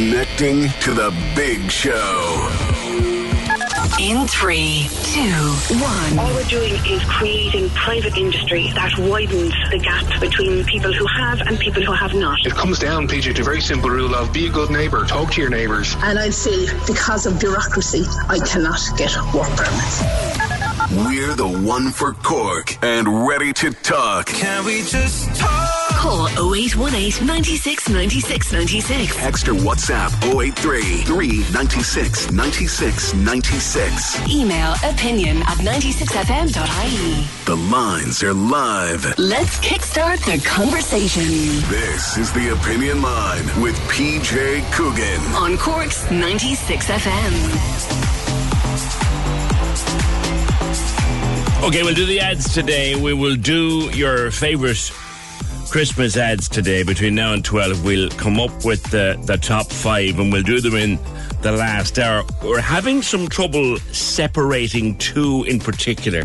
Connecting to the big show. In three, two, one. All we're doing is creating private industry that widens the gap between people who have and people who have not. It comes down, PJ, to a very simple rule of be a good neighbour, talk to your neighbours. And I'd say because of bureaucracy, I cannot get work permits. We're the one for Cork and ready to talk. Can we just talk? Call 0818 96 96 96. Text or WhatsApp 083 396 96 96. Email opinion at 96fm.ie. The lines are live. Let's kickstart the conversation This is the Opinion Line with PJ Coogan. on Cork's 96FM. Okay, we'll do the ads today. We will do your favourite Christmas ads today. Between now and 12, we'll come up with the, the top five and we'll do them in the last hour. We're having some trouble separating two in particular.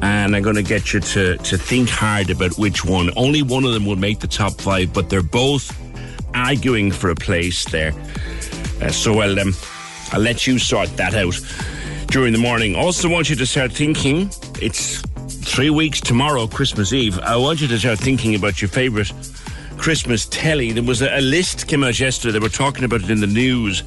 And I'm going to get you to, to think hard about which one. Only one of them will make the top five, but they're both arguing for a place there. Uh, so I'll, um, I'll let you sort that out during the morning. Also, want you to start thinking. It's three weeks tomorrow, Christmas Eve. I want you to start thinking about your favourite Christmas telly. There was a, a list came out yesterday. They were talking about it in the news.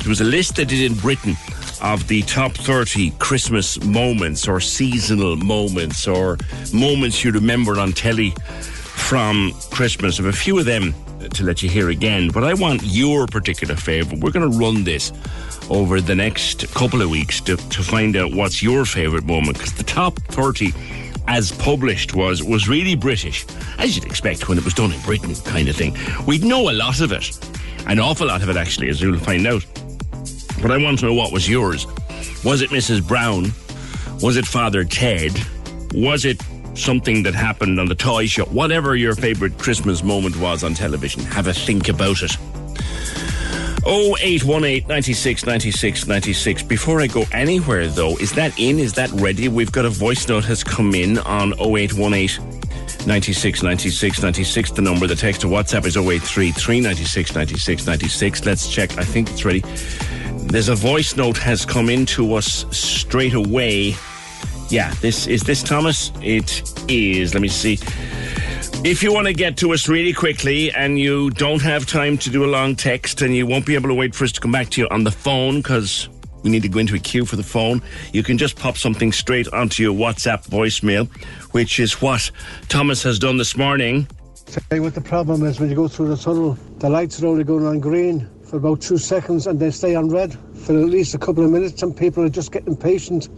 There was a list they did in Britain of the top 30 Christmas moments or seasonal moments or moments you remember on telly from Christmas. Have a few of them to let you hear again, but I want your particular favourite. We're going to run this over the next couple of weeks to, to find out what's your favourite moment because the top 30 as published was was really British, as you'd expect when it was done in Britain, kind of thing. We'd know a lot of it, an awful lot of it actually, as you'll find out. But I want to know what was yours. Was it Mrs. Brown? Was it Father Ted? Was it something that happened on the toy show? Whatever your favourite Christmas moment was on television, have a think about it. 0818 96 96 96. Before I go anywhere, though, is that in? Is that ready? We've got a voice note has come in on 0818 96 96 96. The number, the text to WhatsApp is 083 396 96 96. Let's check. I think it's ready. There's a voice note has come in to us straight away. Yeah, this is this Thomas? It is. Let me see. If you want to get to us really quickly and you don't have time to do a long text and you won't be able to wait for us to come back to you on the phone because we need to go into a queue for the phone, you can just pop something straight onto your WhatsApp voicemail, which is what Thomas has done this morning. Tell you what the problem is when you go through the tunnel, the lights are only going on green for about two seconds and they stay on red for at least a couple of minutes and people are just getting impatient.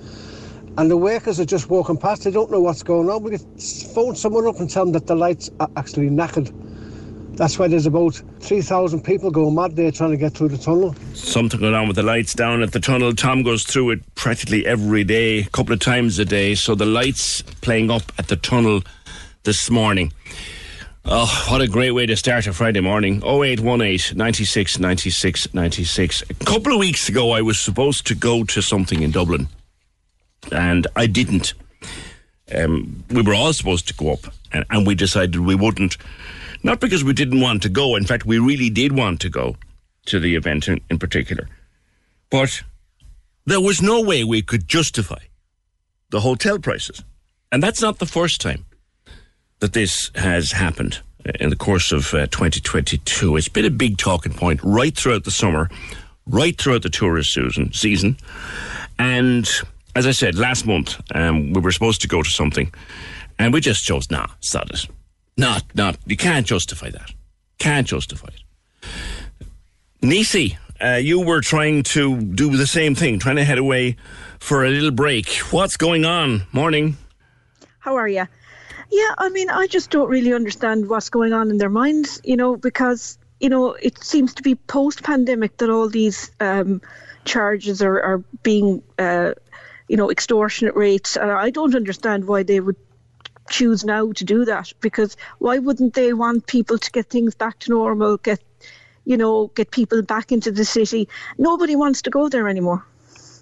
And the workers are just walking past, they don't know what's going on. We could phone someone up and tell them that the lights are actually knackered. That's why there's about 3,000 people going mad there trying to get through the tunnel. Something going on with the lights down at the tunnel. Tom goes through it practically every day, a couple of times a day. So the lights playing up at the tunnel this morning. Oh, what a great way to start a Friday morning. 0818 96 96 96. A couple of weeks ago, I was supposed to go to something in Dublin, and I didn't. Um, we were all supposed to go up, and, and we decided we wouldn't. Not because we didn't want to go. In fact, we really did want to go to the event in, in particular. But there was no way we could justify the hotel prices. And that's not the first time that this has happened in the course of uh, 2022. It's been a big talking point right throughout the summer, right throughout the tourist season. season. And as I said last month, um, we were supposed to go to something, and we just chose, nah, sod it. Not, not, you can't justify that. Can't justify it. Nisi, uh, you were trying to do the same thing, trying to head away for a little break. What's going on? Morning. How are you? Yeah, I mean, I just don't really understand what's going on in their minds, you know, because, you know, it seems to be post pandemic that all these um, charges are, are being, uh, you know, extortionate rates. And I don't understand why they would choose now to do that because why wouldn't they want people to get things back to normal, get, you know, get people back into the city? Nobody wants to go there anymore.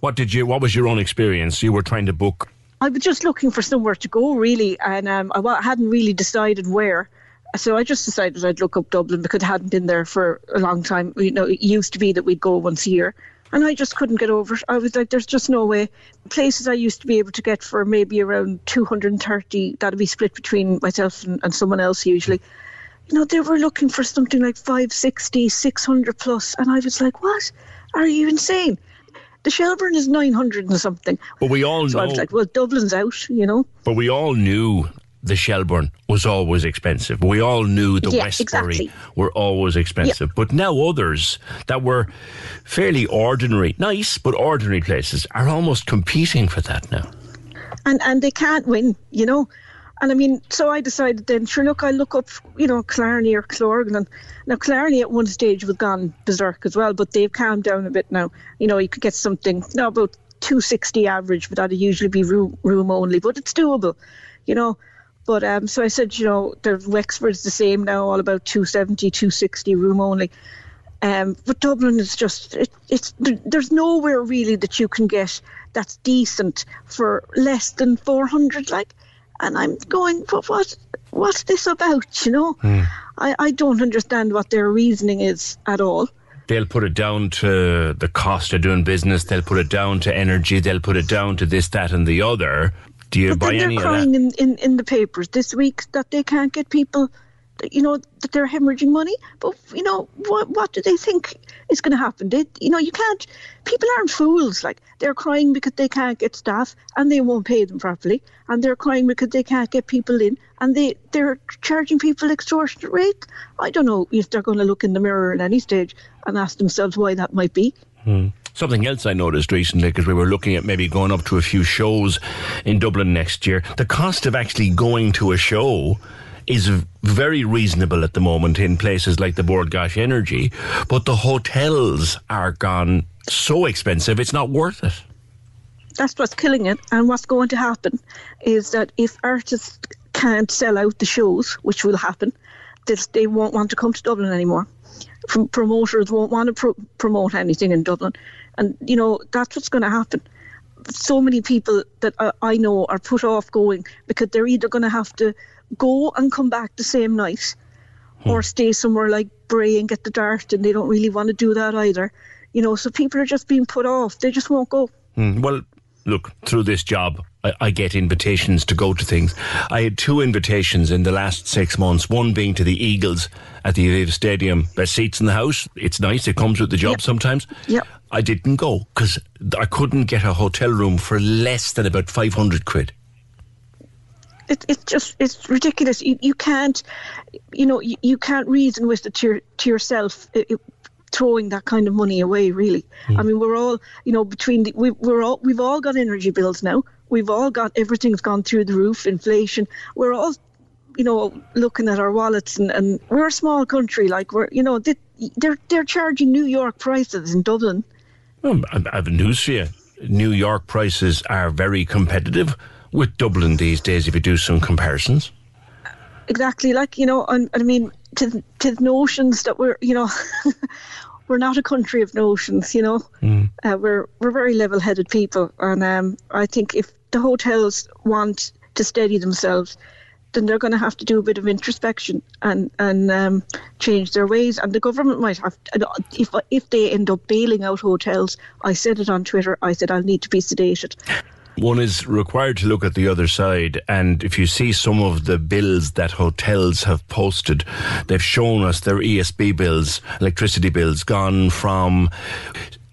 What did you? What was your own experience? You were trying to book I was just looking for somewhere to go, really, and um, I hadn't really decided where. So I just decided I'd look up Dublin because I hadn't been there for a long time. You know, it used to be that we'd go once a year, and I just couldn't get over it. I was like, "There's just no way." Places I used to be able to get for maybe around 230, that'd be split between myself and, and someone else usually. You know, they were looking for something like 560, 600 plus, and I was like, "What? Are you insane?" The Shelbourne is 900 and something. But we all so know. I was like, well, Dublin's out, you know. But we all knew the Shelbourne was always expensive. We all knew the Yeah, Westbury exactly. were always expensive. But now others that were fairly ordinary, nice, but ordinary places are almost competing for that now. and and they can't win, you know. And I mean, so I decided then, sure, look, I look up, you know, Clarny or Clorgan. Now Clarny at one stage was gone berserk as well, but they've calmed down a bit now. You know, you could get something now about 260 average, but that'd usually be room, room only, but it's doable, you know. But um, so I said, you know, the Wexford's the same now, all about 270, 260 room only. Um, but Dublin is just it, it's there's nowhere really that you can get that's decent for less than 400 like and I'm going but what what's this about you know I, I don't understand what their reasoning is at all They'll put it down to the cost of doing business. They'll put it down to energy. They'll put it down to this, that, and the other. Do you but buy then they're crying in, in, in the papers this week that they can't get people that, you know that they're hemorrhaging money. But you know what what do they think is going to happen? They you know you can't people aren't fools. Like they're crying because they can't get staff and they won't pay them properly. And they're crying because they can't get people in. And they they're charging people extortionate rate. I don't know if they're going to look in the mirror at any stage and ask themselves why that might be hmm. Something else I noticed recently, because we were looking at maybe going up to a few shows in Dublin next year, the cost of actually going to a show is very reasonable at the moment in places like the Bord Gáis Energy, but the hotels are gone so expensive, it's not worth it. that's what's killing it. And what's going to happen is that if artists can't sell out the shows, which will happen, they won't want to come to Dublin anymore. Promoters won't want to pro- promote anything in Dublin, and you know that's what's going to happen. So many people that I, know are put off going because they're either going to have to go and come back the same night, or stay somewhere like Bray and get the dart, and they don't really want to do that either. You know, so people are just being put off. They just won't go. Hmm, Well, look, through this job, I, I get invitations to go to things. I had two invitations in the last six months, one being to the Eagles at the Aviva Stadium. Best seats in the house. It's nice. It comes with the job Yep. sometimes. Yep. I didn't go because I couldn't get a hotel room for less than about 500 quid. it, it's just it's ridiculous. You, you can't, you know, you, you can't reason with it to, your, to yourself. It, it- throwing that kind of money away, really. Hmm. I mean, we're all, you know, between the, we, we're all we've all got energy bills now. We've all got everything's gone through the roof. Inflation. We're all, you know, looking at our wallets, and, and we're a small country. Like we're, you know, they, they're they're charging New York prices in Dublin. Well, I I have news for you. New York prices are very competitive with Dublin these days if you do some comparisons. exactly like you know and, i mean to to the notions that we're you know we're not a country of notions you know uh, we're we're very level-headed people and um, i think if the hotels want to steady themselves then they're going to have to do a bit of introspection and and um, change their ways and the government might have to, if if they end up bailing out hotels i said it on twitter i said i'll need to be sedated one is required to look at the other side. And if you see some of the bills that hotels have posted, they've shown us their ESB bills, electricity bills, gone from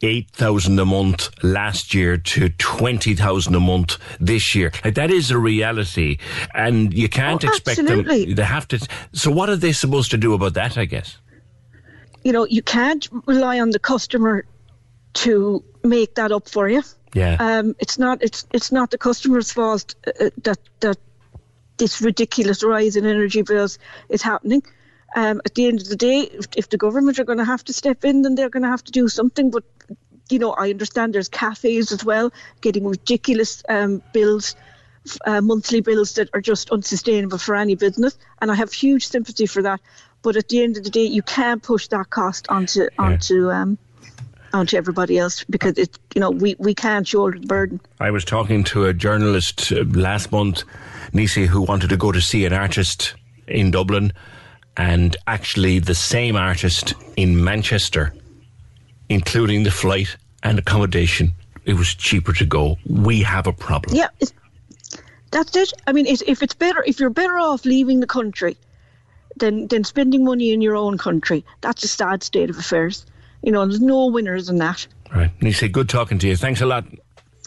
8,000 a month last year to 20,000 a month this year. Like that is a reality. And you can't Oh, expect absolutely. them, they have to. So what are they supposed to do about that, I guess? You know, you can't rely on the customer to make that up for you. Yeah. Um, it's not it's it's not the customer's fault uh, that that this ridiculous rise in energy bills is happening. Um, at the end of the day, if, if the government are going to have to step in, then they're going to have to do something. But you know, I understand there's cafes as well getting ridiculous um, bills, uh, monthly bills that are just unsustainable for any business, and I have huge sympathy for that. But at the end of the day, you can't push that cost onto onto um, onto everybody else because it you know we, we can't shoulder the burden. I was talking to a journalist uh, last month, Nisi, who wanted to go to see an artist in Dublin, and actually the same artist in Manchester, including the flight and accommodation. It was cheaper to go. We have a problem. Yeah, that's it. I mean, it's, if it's better, if you're better off leaving the country than than spending money in your own country, that's a sad state of affairs. You know, there's no winners in that. Right. Nisi, good talking to you. Thanks a lot.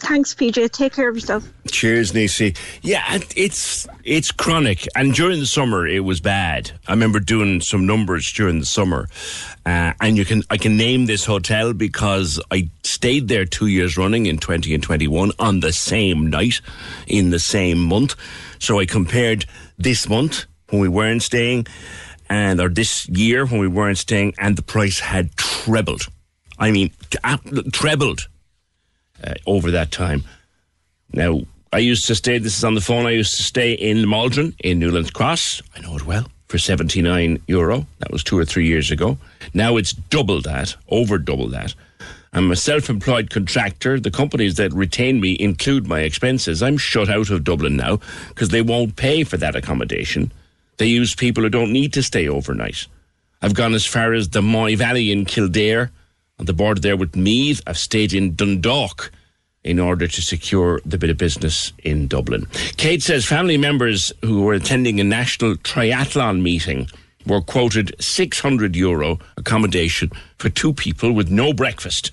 Thanks, PJ. Take care of yourself. Cheers, Nisi. Yeah, it's it's chronic, and during the summer it was bad. I remember doing some numbers during the summer, uh, and you can I can name this hotel because I stayed there two years running in twenty and twenty one on the same night in the same month. So I compared this month when we weren't staying, and or this year when we weren't staying, and the price had trebled. I mean, trebled uh, over that time. Now, I used to stay, this is on the phone, I used to stay in Maldron in Newlands Cross. I know it well. For 79 euro. That was two or three years ago. Now it's double that, over double that. I'm a self employed contractor. The companies that retain me include my expenses. I'm shut out of Dublin now because they won't pay for that accommodation. They use people who don't need to stay overnight. I've gone as far as the Moy Valley in Kildare, on the border there with Meath. I've stayed in Dundalk in order to secure the bit of business in Dublin. Kate says family members who were attending a national triathlon meeting were quoted 600 euro accommodation for two people with no breakfast.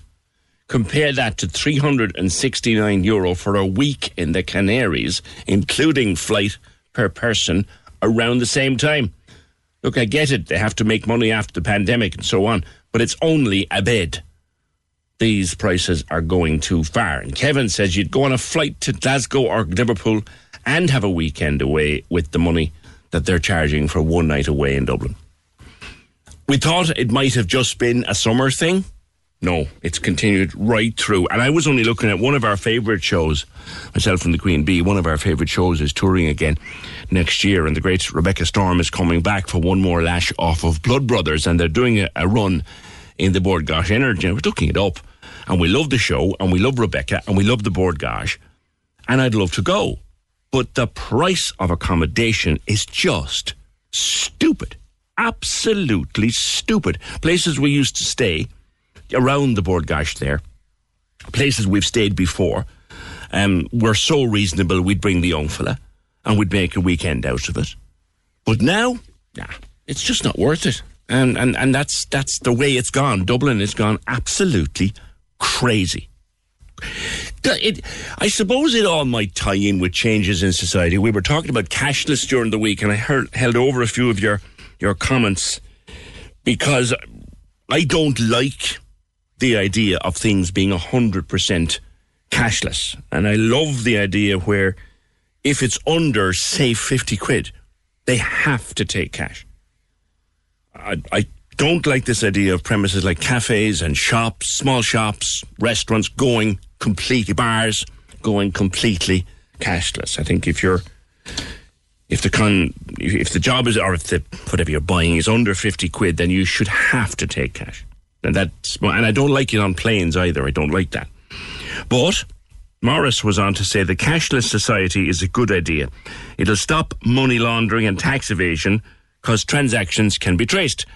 Compare that to 369 euro for a week in the Canaries, including flight per person around the same time. Look, I get it. They have to make money after the pandemic and so on, but it's only a bed. These prices are going too far. And Kevin says you'd go on a flight to Glasgow or Liverpool and have a weekend away with the money that they're charging for one night away in Dublin. We thought it might have just been a summer thing. No, it's continued right through. And I was only looking at one of our favourite shows, myself and the Queen Bee. One of our favourite shows is touring again next year, and the great Rebecca Storm is coming back for one more lash off of Blood Brothers, and they're doing a, a run in the Bord Gáis Energy. And we're looking it up, and we love the show, and we love Rebecca, and we love the Bord Gáis, and I'd love to go. But the price of accommodation is just stupid. Absolutely stupid. Places we used to stay around the Bord Gáis there, places we've stayed before, um, were so reasonable we'd bring the young fella and we'd make a weekend out of it. But now, nah, it's just not worth it. And, and, and that's, that's the way it's gone. Dublin has gone absolutely crazy. It, I suppose it all might tie in with changes in society. We were talking about cashless during the week, and I heard, held over a few of your, your comments because I don't like the idea of things being 100% cashless. And I love the idea where if it's under, say, 50 quid, they have to take cash. I, I don't like this idea of premises like cafes and shops, small shops, restaurants going completely, bars going completely cashless. I think if you're if the con if the job is or if the whatever you're buying is under 50 quid then you should have to take cash and that's and i don't like it on planes either i don't like that but morris was on to say the cashless society is a good idea it'll stop money laundering and tax evasion because transactions can be traced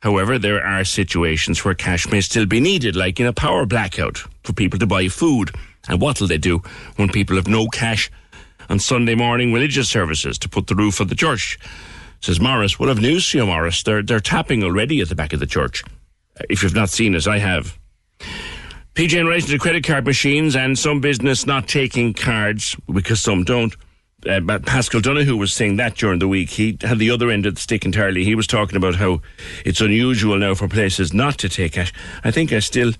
However, there are situations where cash may still be needed, like in a power blackout, for people to buy food And what'll they do when people have no cash on Sunday morning religious services to put the roof of the church? Says Morris. Well, I've news for you, Morris. They're, they're tapping already at the back of the church. If you've not seen it, I have. PJ in relation to credit card machines and some business not taking cards because some don't. Uh, but Paschal Donohoe was saying that during the week. He had the other end of the stick entirely. He was talking about how it's unusual now for places not to take cash. I think I still,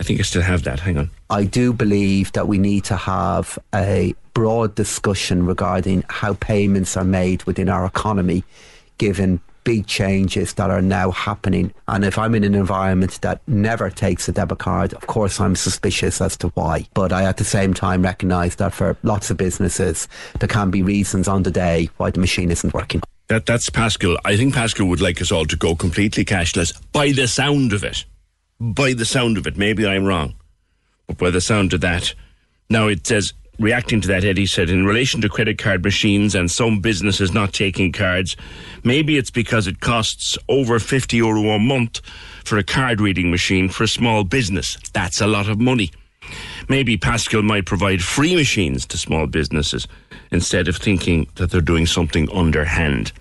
I think I still have that. Hang on. I do believe that we need to have a broad discussion regarding how payments are made within our economy, given big changes that are now happening. And if I'm in an environment that never takes a debit card, of course I'm suspicious as to why. But I at the same time recognise that for lots of businesses, there can be reasons on the day why the machine isn't working. That that's Paschal. I think Paschal would like us all to go completely cashless by the sound of it. By the sound of it. Maybe I'm wrong. But by the sound of that. Now it says reacting to that, Eddie said, in relation to credit card machines and some businesses not taking cards, maybe it's because it costs over 50 euro a month for a card reading machine for a small business. That's a lot of money. Maybe Paschal might provide free machines to small businesses instead of thinking that they're doing something underhand.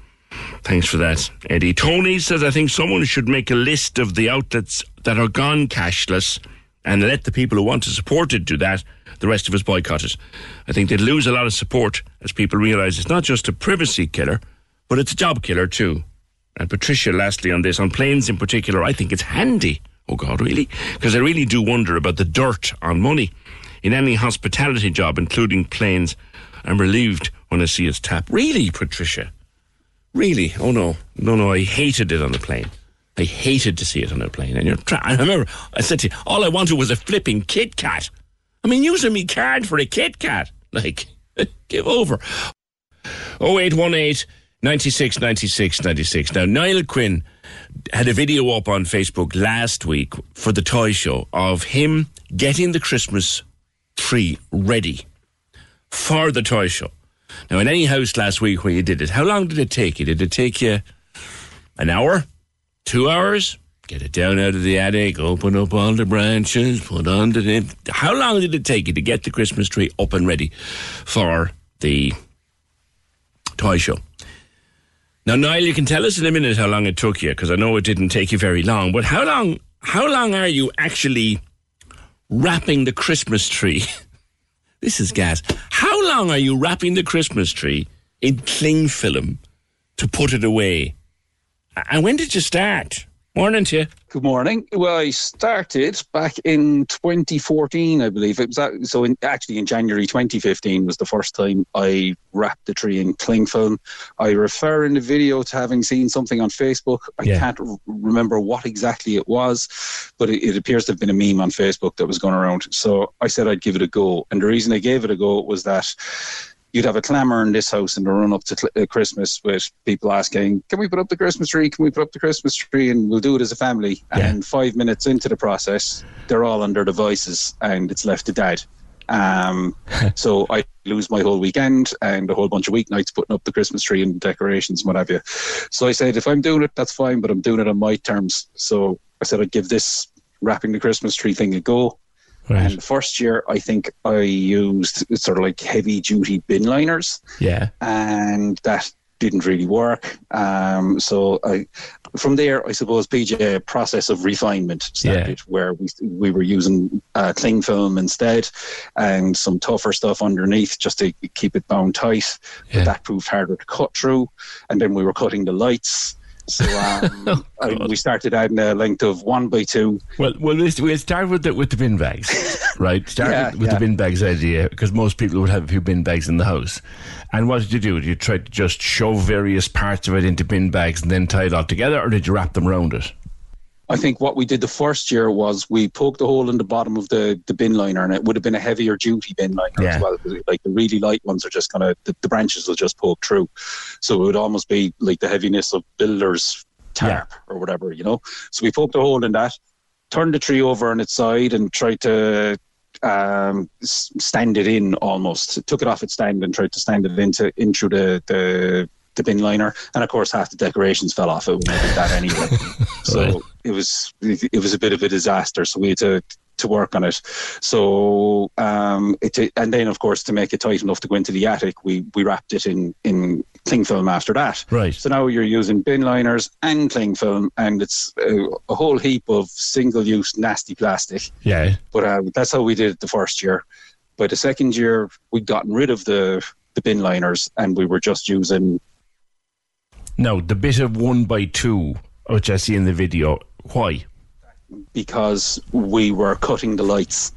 Thanks for that, Eddie. Tony says, I think someone should make a list of the outlets that are gone cashless and let the people who want to support it do that the rest of us boycott it. I think they'd lose a lot of support as people realise it's not just a privacy killer, but it's a job killer too. And Patricia, lastly, on this, on planes in particular, I think it's handy. Oh God, really? Because I really do wonder about the dirt on money. In any hospitality job, including planes, I'm relieved when I see us tap. Really, Patricia? Really? Oh no. No, no, I hated it on the plane. I hated to see it on a plane. And you're tra- I remember I said to you, all I wanted was a flipping Kit Kat. I mean, using me card for a Kit Kat. Like, give over. 0818 96 96 96. Now, Niall Quinn had a video up on Facebook last week for the toy show of him getting the Christmas tree ready for the toy show. Now, in any house last week where you did it, how long did it take you? Did it take you an hour? Two hours? Get it down out of the attic, open up all the branches, put on the. How long did it take you to get the Christmas tree up and ready for the toy show? Now, Niall, you can tell us in a minute how long it took you, because I know it didn't take you very long. But how long? How long are you actually wrapping the Christmas tree? this is gas. How long are you wrapping the Christmas tree in cling film to put it away? And when did you start? Morning to you. Good morning. Well, I started back in 2014, I believe. It was that, so. In, actually, in January 2015 was the first time I wrapped the tree in cling film. I refer in the video to having seen something on Facebook. I Yeah. can't r- remember what exactly it was, but it, it appears to have been a meme on Facebook that was going around. So I said I'd give it a go, and the reason I gave it a go was that you'd have a clamour in this house in the run up to cl- uh, Christmas with people asking, "Can we put up the Christmas tree? Can we put up the Christmas tree?" And we'll do it as a family. And five minutes into the process, they're all on their devices, and it's left to dad. Um, so I lose my whole weekend and a whole bunch of weeknights putting up the Christmas tree and decorations and what have you. So I said, if I'm doing it, that's fine, but I'm doing it on my terms. So I said I'd give this wrapping the Christmas tree thing a go. And the first year, I think I used sort of like heavy duty bin liners, Yeah. and that didn't really work. Um, so I, from there, I suppose PJ a process of refinement started, where we we were using uh, cling film instead, and some tougher stuff underneath just to keep it bound tight. But that proved harder to cut through, and then we were cutting the lights. So um, I, we started adding a length of one by two. Well, well, we'll we'll start with the with the bin bags, right? Start Yeah, with, with yeah. the bin bags idea because most people would have a few bin bags in the house. And what did you do? Did you try to just shove various parts of it into bin bags and then tie it all together, or did you wrap them around it? I think what we did the first year was we poked a hole in the bottom of the, the bin liner, and it would have been a heavier duty bin liner Yeah. as well. Like the really light ones are just kind of the, the branches will just poke through, so it would almost be like the heaviness of builders tarp or whatever, you know. So we poked a hole in that, turned the tree over on its side, and tried to um, stand it in almost. Took it off its stand and tried to stand it into in through the the the bin liner, and of course half the decorations fell off it when I did that anyway. so it was it was a bit of a disaster. So we had to to work on it. So, um, it, and then of course to make it tight enough to go into the attic, we we wrapped it in in cling film after that. Right. So now you're using bin liners and cling film, and it's a, a whole heap of single use nasty plastic. Yeah. But uh, that's how we did it the first year. By the second year, we'd gotten rid of the the bin liners, and we were just using Now, the bit of one by two, which I see in the video, why? because we were cutting the lights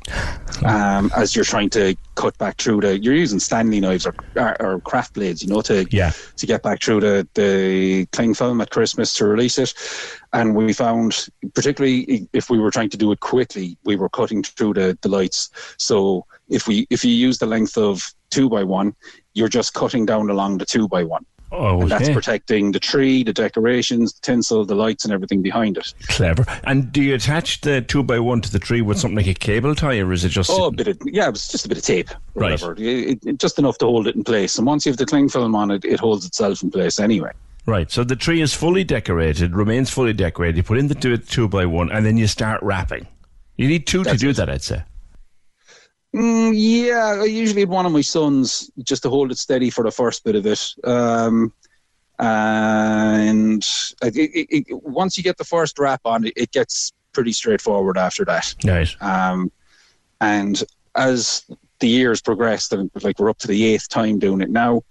um, as you're trying to cut back through the. You're using Stanley knives or, or, or craft blades, you know, to Yeah. to get back through the the cling film at Christmas to release it. And we found, particularly if we were trying to do it quickly, we were cutting through the, the lights. So if we if you use the length of two by one, you're just cutting down along the two by one. Oh, And that's protecting the tree, the decorations, the tinsel, the lights, and everything behind it. Clever. And do you attach the two by one to the tree with something like a cable tie, or is it just? Oh, a bit of yeah, it was just a bit of tape, Right. whatever. It, it, just enough to hold it in place. And once you have the cling film on it, it holds itself in place anyway. Right. So the tree is fully decorated, remains fully decorated. You put in the two, two by one, and then you start wrapping. You need two to do that, I'd say. Mm, yeah, I usually had one of my sons just to hold it steady for the first bit of it. Um, and it, it, it, once you get the first wrap on, it, it gets pretty straightforward after that. Right. Um, and as the years progressed, and like we're up to the eighth time doing it now,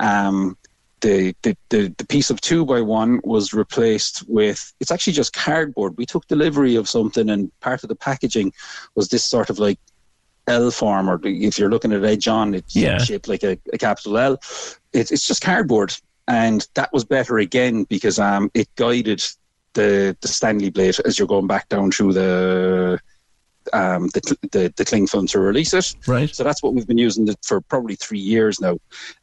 um, the, the, the, the piece of two by one was replaced with it's actually just cardboard. We took delivery of something, and part of the packaging was this sort of like L form, or if you're looking at edge on, it's Yeah. shaped like a, a capital L. It's it's just cardboard, and that was better again because um it guided the the Stanley blade as you're going back down through the um the the, the cling film to release it. Right. So that's what we've been using it for probably three years now.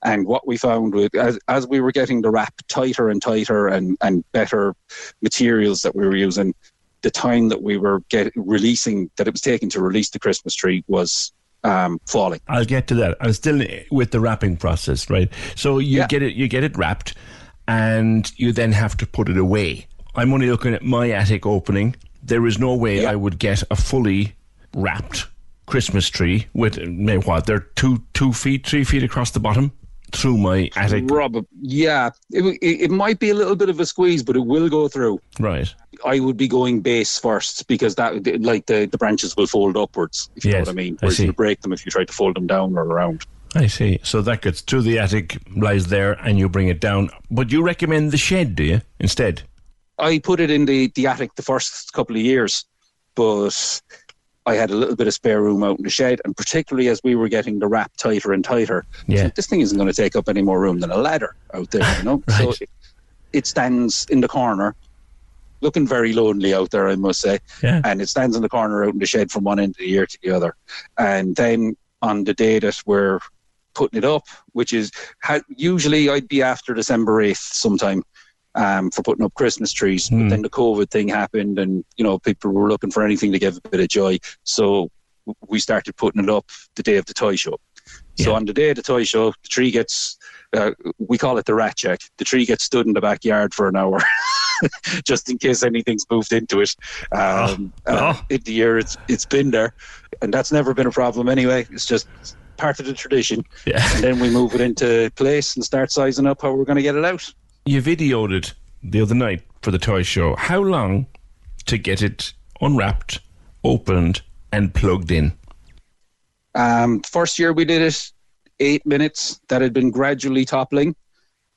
And what we found with as, as we were getting the wrap tighter and tighter and, and better materials that we were using, the time that we were get, releasing that it was taking to release the Christmas tree was um, falling. I'll get to that. I'm still with the wrapping process, right? So you get it, you get it wrapped, and you then have to put it away. I'm only looking at my attic opening. There is no way I would get a fully wrapped Christmas tree with what? They're two two feet, three feet across the bottom through my attic. Rob, yeah, it, it, it might be a little bit of a squeeze, but it will go through. Right. I would be going base first because that, like the, the branches will fold upwards, if you know Yes, what I mean. Whereas you'll break them if you try to fold them down or around. I see. So that gets to the attic, lies there, and you bring it down. But you recommend the shed, do you? Instead. I put it in the, the attic the first couple of years, but I had a little bit of spare room out in the shed, and particularly as we were getting the wrap tighter and tighter, Yeah. this thing isn't going to take up any more room than a ladder out there, you know. So it, it stands in the corner, looking very lonely out there, I must say. Yeah. And it stands in the corner out in the shed from one end of the year to the other, and then on the day that we're putting it up, which is ha- usually I'd be after December eighth sometime um, for putting up Christmas trees. But then the COVID thing happened, and you know people were looking for anything to give a bit of joy, so we started putting it up the day of the toy show. So on the day of the toy show, the tree gets uh, we call it the rat check. The tree gets stood in the backyard for an hour. Just in case anything's moved into it, um, uh, in the year it's it's been there, and that's never been a problem anyway. It's just part of the tradition. Yeah. And then we move it into place and start sizing up how we're going to get it out. You videoed it the other night for the toy show. How long to get it unwrapped, opened, and plugged in? Um, first year we did it, eight minutes. That had been gradually toppling,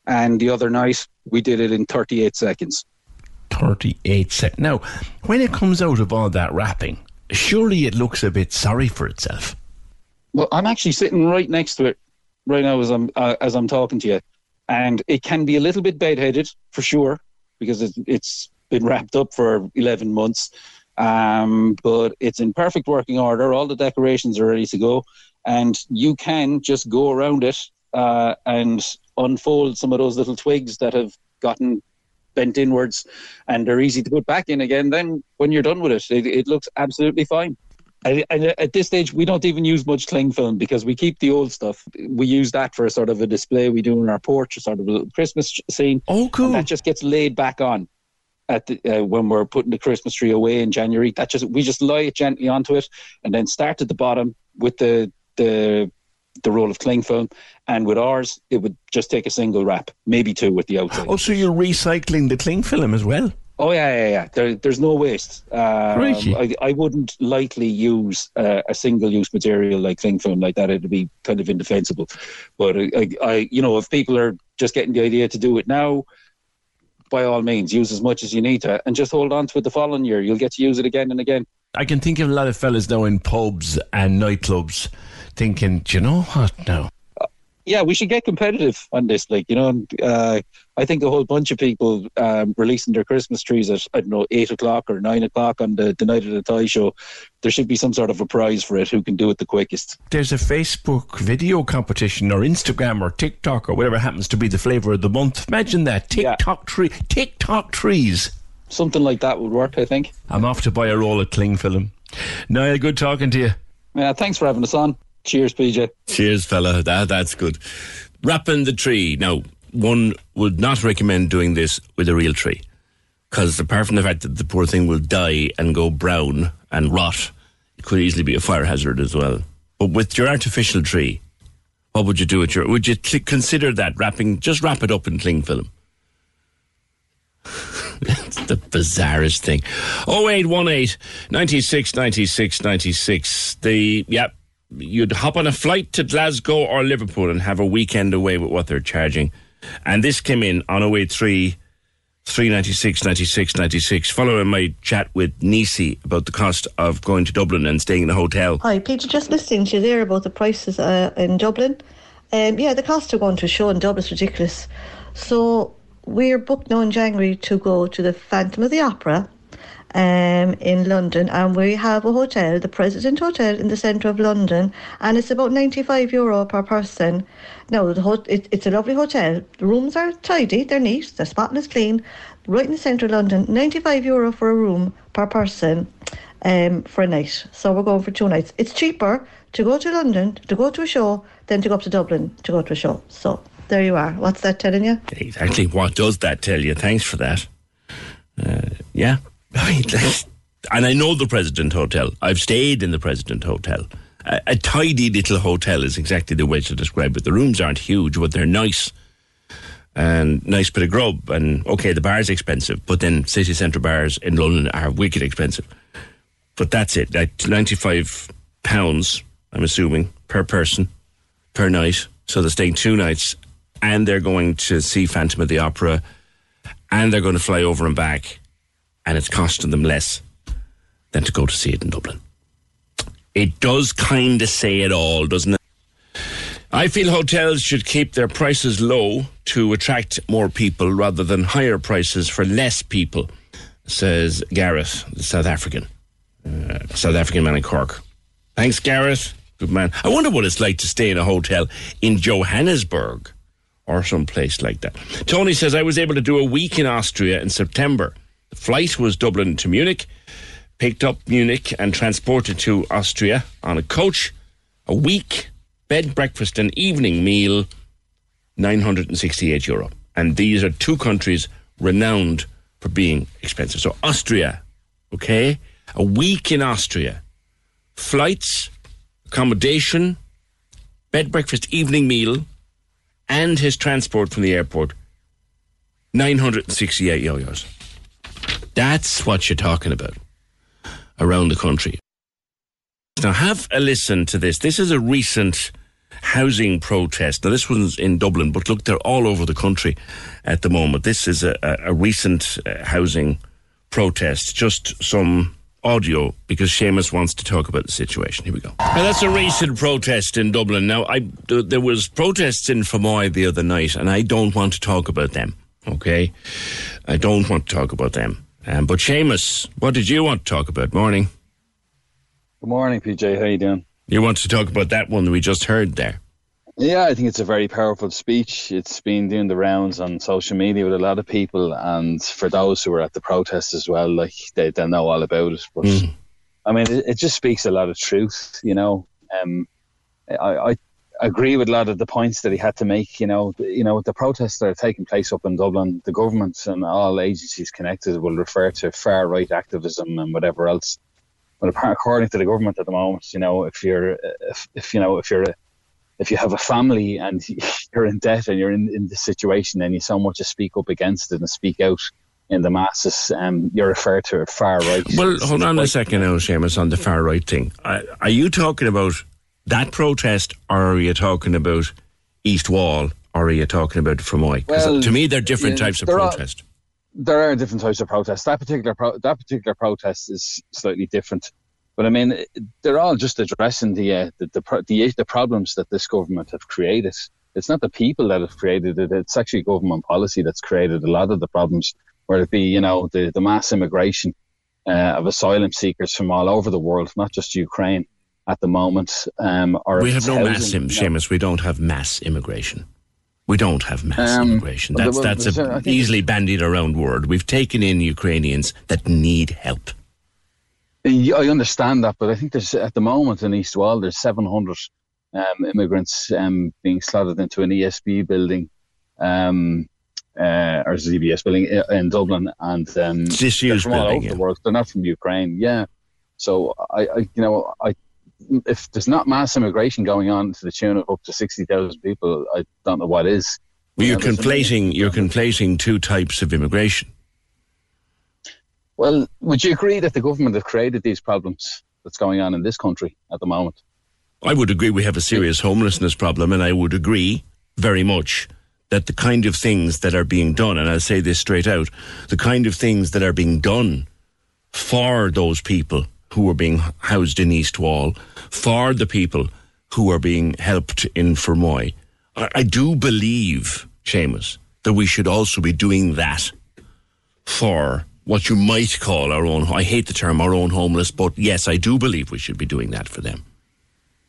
and the other night we did it in 38 seconds. 38 seconds. Now, when it comes out of all that wrapping, surely it looks a bit sorry for itself. Well, I'm actually sitting right next to it right now as I'm uh, as I'm talking to you, and it can be a little bit bedheaded for sure because it's, it's been wrapped up for 11 months. Um, but it's in perfect working order. All the decorations are ready to go, and you can just go around it uh, and unfold some of those little twigs that have gotten bent inwards, and they're easy to put back in again. Then when you're done with it, it, it looks absolutely fine. And and at this stage, we don't even use much cling film because we keep the old stuff. We use that for a sort of a display we do in our porch, a sort of a little Christmas scene. Oh, cool! that just gets laid back on. at the, uh, when we're putting the Christmas tree away in January. That just we just lie it gently onto it, and then start at the bottom with the the the roll of cling film. And with ours, it would just take a single wrap, maybe two with the outside. Oh, so you're recycling the cling film as well? Oh yeah, yeah, yeah. There, there's no waste. Um, I, I wouldn't lightly use uh, a single-use material like cling film like that. It'd be kind of indefensible. But I, I, you know, if people are just getting the idea to do it now, by all means, use as much as you need to, and just hold on to it the following year. You'll get to use it again and again. I can think of a lot of fellas now in pubs and nightclubs thinking, do you know what now? Yeah, we should get competitive on this. Like, you know, and, uh, I think a whole bunch of people um, releasing their Christmas trees at, I don't know, eight o'clock or nine o'clock on the, the night of the tie show. There should be some sort of a prize for it who can do it the quickest. There's a Facebook video competition or Instagram or TikTok or whatever happens to be the flavour of the month. Imagine that. TikTok tree TikTok trees. Something like that would work, I think. I'm off to buy a roll of cling film. Niall, good talking to you. Yeah, thanks for having us on. Cheers, PJ. Cheers, fella. That that's good. Wrapping the tree. Now, one would not recommend doing this with a real tree, because apart from the fact that the poor thing will die and go brown and rot, it could easily be a fire hazard as well. But with your artificial tree, what would you do with your? Would you cl- consider that wrapping? Just wrap it up in cling film. That's the bizarrest thing. 0818 96 96 96. The, yep, you'd hop on a flight to Glasgow or Liverpool and have a weekend away with what they're charging. And this came in on 083 396 96 96, following my chat with Nisi about the cost of going to Dublin and staying in a hotel. Hi, Peter. Just listening to you there about the prices uh, in Dublin. Um, yeah, the cost of going to a show in Dublin is ridiculous. So we're booked now in January to go to the Phantom of the Opera um, in London, and we have a hotel, the President Hotel, in the centre of London, and it's about 95 euro per person. Now, the ho- it, it's a lovely hotel. The rooms are tidy, they're neat, they're spotless clean, right in the centre of London. 95 euro for a room per person um, for a night. So we're going for two nights. It's cheaper to go to London to go to a show than to go up to Dublin to go to a show. So there you are. What's that telling you? Exactly. What does that tell you? Thanks for that. Uh, yeah. And I know the President Hotel. I've stayed in the President Hotel. A, a tidy little hotel is exactly the way to describe it. The rooms aren't huge, but they're nice. And nice bit of grub. And okay, the bar's expensive, but then city centre bars in London are wicked expensive. But that's it. Like 95 pounds, I'm assuming, per person, per night. So they're staying two nights and they're going to see Phantom of the Opera and they're going to fly over and back and it's costing them less than to go to see it in Dublin. It does kind of say it all, doesn't it? I feel hotels should keep their prices low to attract more people rather than higher prices for less people, says Gareth, the South African, uh, South African man in Cork. Thanks, Gareth. Good man. I wonder what it's like to stay in a hotel in Johannesburg or some place like that. Tony says, I was able to do a week in Austria in September. Flight was Dublin to Munich, picked up Munich and transported to Austria on a coach. A week, bed, breakfast, and evening meal, 968 euro. And these are two countries renowned for being expensive. So Austria, okay? A week in Austria. Flights, accommodation, bed, breakfast, evening meal, and his transport from the airport, 968 yo-yos. That's what you're talking about around the country. Now, have a listen to this. This is a recent housing protest. Now, this one's in Dublin, but look, they're all over the country at the moment. This is a, a, a recent uh, housing protest. Just some audio because Seamus wants to talk about the situation. Here we go. Now, that's a recent protest in Dublin. Now, I, th- there was protests in Fermoy the other night, and I don't want to talk about them. Okay, I don't want to talk about them. Um, but Seamus, what did you want to talk about? Morning. Good morning, PJ. How you doing? You want to talk about that one that we just heard there? Yeah, I think it's a very powerful speech. It's been doing the rounds on social media with a lot of people, and for those who were at the protest as well, like they, they know all about it. But I mean, it, it just speaks a lot of truth, you know. Um, I, I agree with a lot of the points that he had to make. You know, you know, the protests that are taking place up in Dublin, the government and all agencies connected will refer to far right activism and whatever else. But according to the government at the moment, you know, if you're, if, if you know, if you're, if you have a family and you're in debt and you're in, in this situation and you so much to speak up against it and speak out in the masses, um, you're referred to far right. Well, hold on a second now, Seamus, on the far right thing. Are you talking about that protest, or are you talking about East Wall, or are you talking about Fermoy? Well, to me, they're different yeah, types of protest. Are, there are different types of protests. That particular pro- that particular protest is slightly different, but I mean, they're all just addressing the uh, the, the, the the problems that this government have created. It's not the people that have created it; it's actually government policy that's created a lot of the problems. Whether it be, you know, the the mass immigration uh, of asylum seekers from all over the world, not just Ukraine at the moment. Um, we have no mass, Im- Seamus. We don't have mass immigration. We don't have mass um, immigration. That's that's a easily bandied around word. We've taken in Ukrainians that need help. I understand that, but I think there's at the moment in East Wall there's 700 um, immigrants um, being slotted into an ESB building. Um, uh, or ZBS building in Dublin, and um, they're from all over yeah. the world. They're not from Ukraine, yeah. So I, I, you know, I if there's not mass immigration going on to the tune of up to sixty thousand people, I don't know what is. Well, you're conflating you're conflating two types of immigration. Well, would you agree that the government have created these problems that's going on in this country at the moment? I would agree we have a serious homelessness problem, and I would agree very much that the kind of things that are being done, and I'll say this straight out, the kind of things that are being done for those people who are being housed in East Wall, for the people who are being helped in Fermoy. I, I do believe, Seamus, that we should also be doing that for what you might call our own, I hate the term our own homeless, but yes, I do believe we should be doing that for them.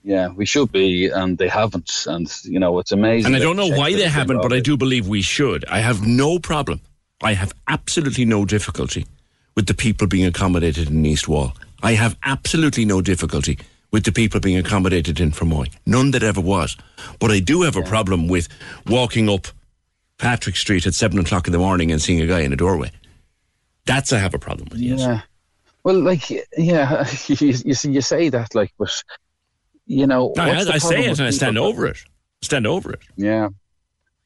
Yeah, we should be, and they haven't. And, you know, it's amazing. And I don't know why they haven't, but I do believe we should. I have no problem. I have absolutely no difficulty with the people being accommodated in East Wall. I have absolutely no difficulty with the people being accommodated in Fermoy. None that ever was. But I do have a problem with walking up Patrick Street at seven o'clock in the morning and seeing a guy in a doorway. That's I have a problem with. Yes. Yeah. Well, like, yeah, you, you, you say that, like, but you know, no, I, I say it and I stand over it. Stand over it. Yeah.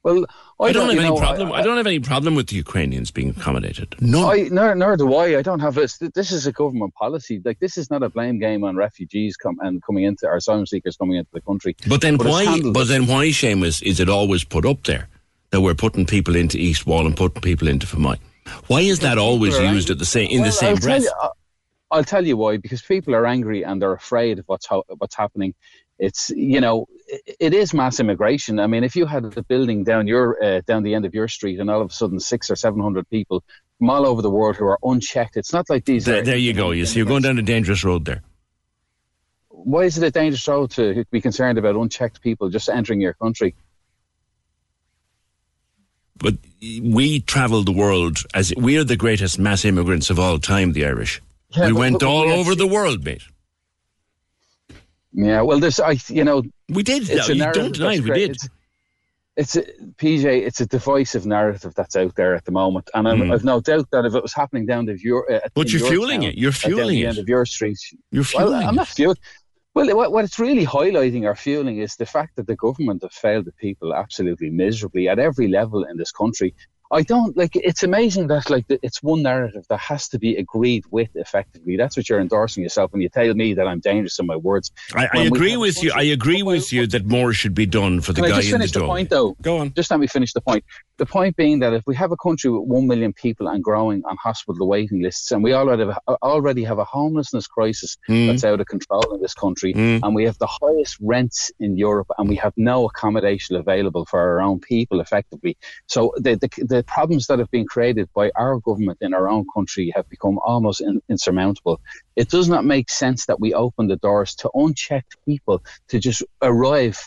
Well, I, I don't, don't have any know, problem. I, I, don't have any problem with the Ukrainians being accommodated. No, I, nor, nor do I. I don't have this. This is a government policy. Like this is not a blame game on refugees come and coming into our asylum seekers coming into the country. But then but why? But then why, Seamus, is it always put up there that we're putting people into East Wall and putting people into Fermoy? Why is that always used at the same in well, the same I'll breath? Tell you, I'll tell you why. Because people are angry and they're afraid of what's ho- what's happening it's you know it is mass immigration. I mean, if you had a building down your uh, down the end of your street, and all of a sudden six or seven hundred people from all over the world who are unchecked, it's not like these. There, are, there you go. You see, you're going down a dangerous road there. Why is it a dangerous road to be concerned about unchecked people just entering your country? But we travel the world as we are the greatest mass immigrants of all time. The Irish. Yeah, we but, went but, all over the world, mate. Yeah, well, there's, I, you know, we did. It's no, don't deny we did. It's, it's a, PJ. It's a divisive narrative that's out there at the moment, and mm. I've no doubt that if it was happening down the your, uh, but you're fueling town, it. You're fueling the it. end of your street. You're fueling. Well, I'm not fueling. Well, what, what it's really highlighting or fueling is the fact that the government have failed the people absolutely miserably at every level in this country. I don't like. It's amazing that like it's one narrative that has to be agreed with effectively. That's what you're endorsing yourself when you tell me that I'm dangerous in my words. I, I agree with you. I agree with you that more should be done for the guy I just in finish the, the point though? Go on. Just let me finish the point. The point being that if we have a country with one million people and growing on hospital waiting lists, and we already have, already have a homelessness crisis mm. that's out of control in this country, mm. and we have the highest rents in Europe, and we have no accommodation available for our own people effectively. So the the, the problems that have been created by our government in our own country have become almost in, insurmountable. It does not make sense that we open the doors to unchecked people to just arrive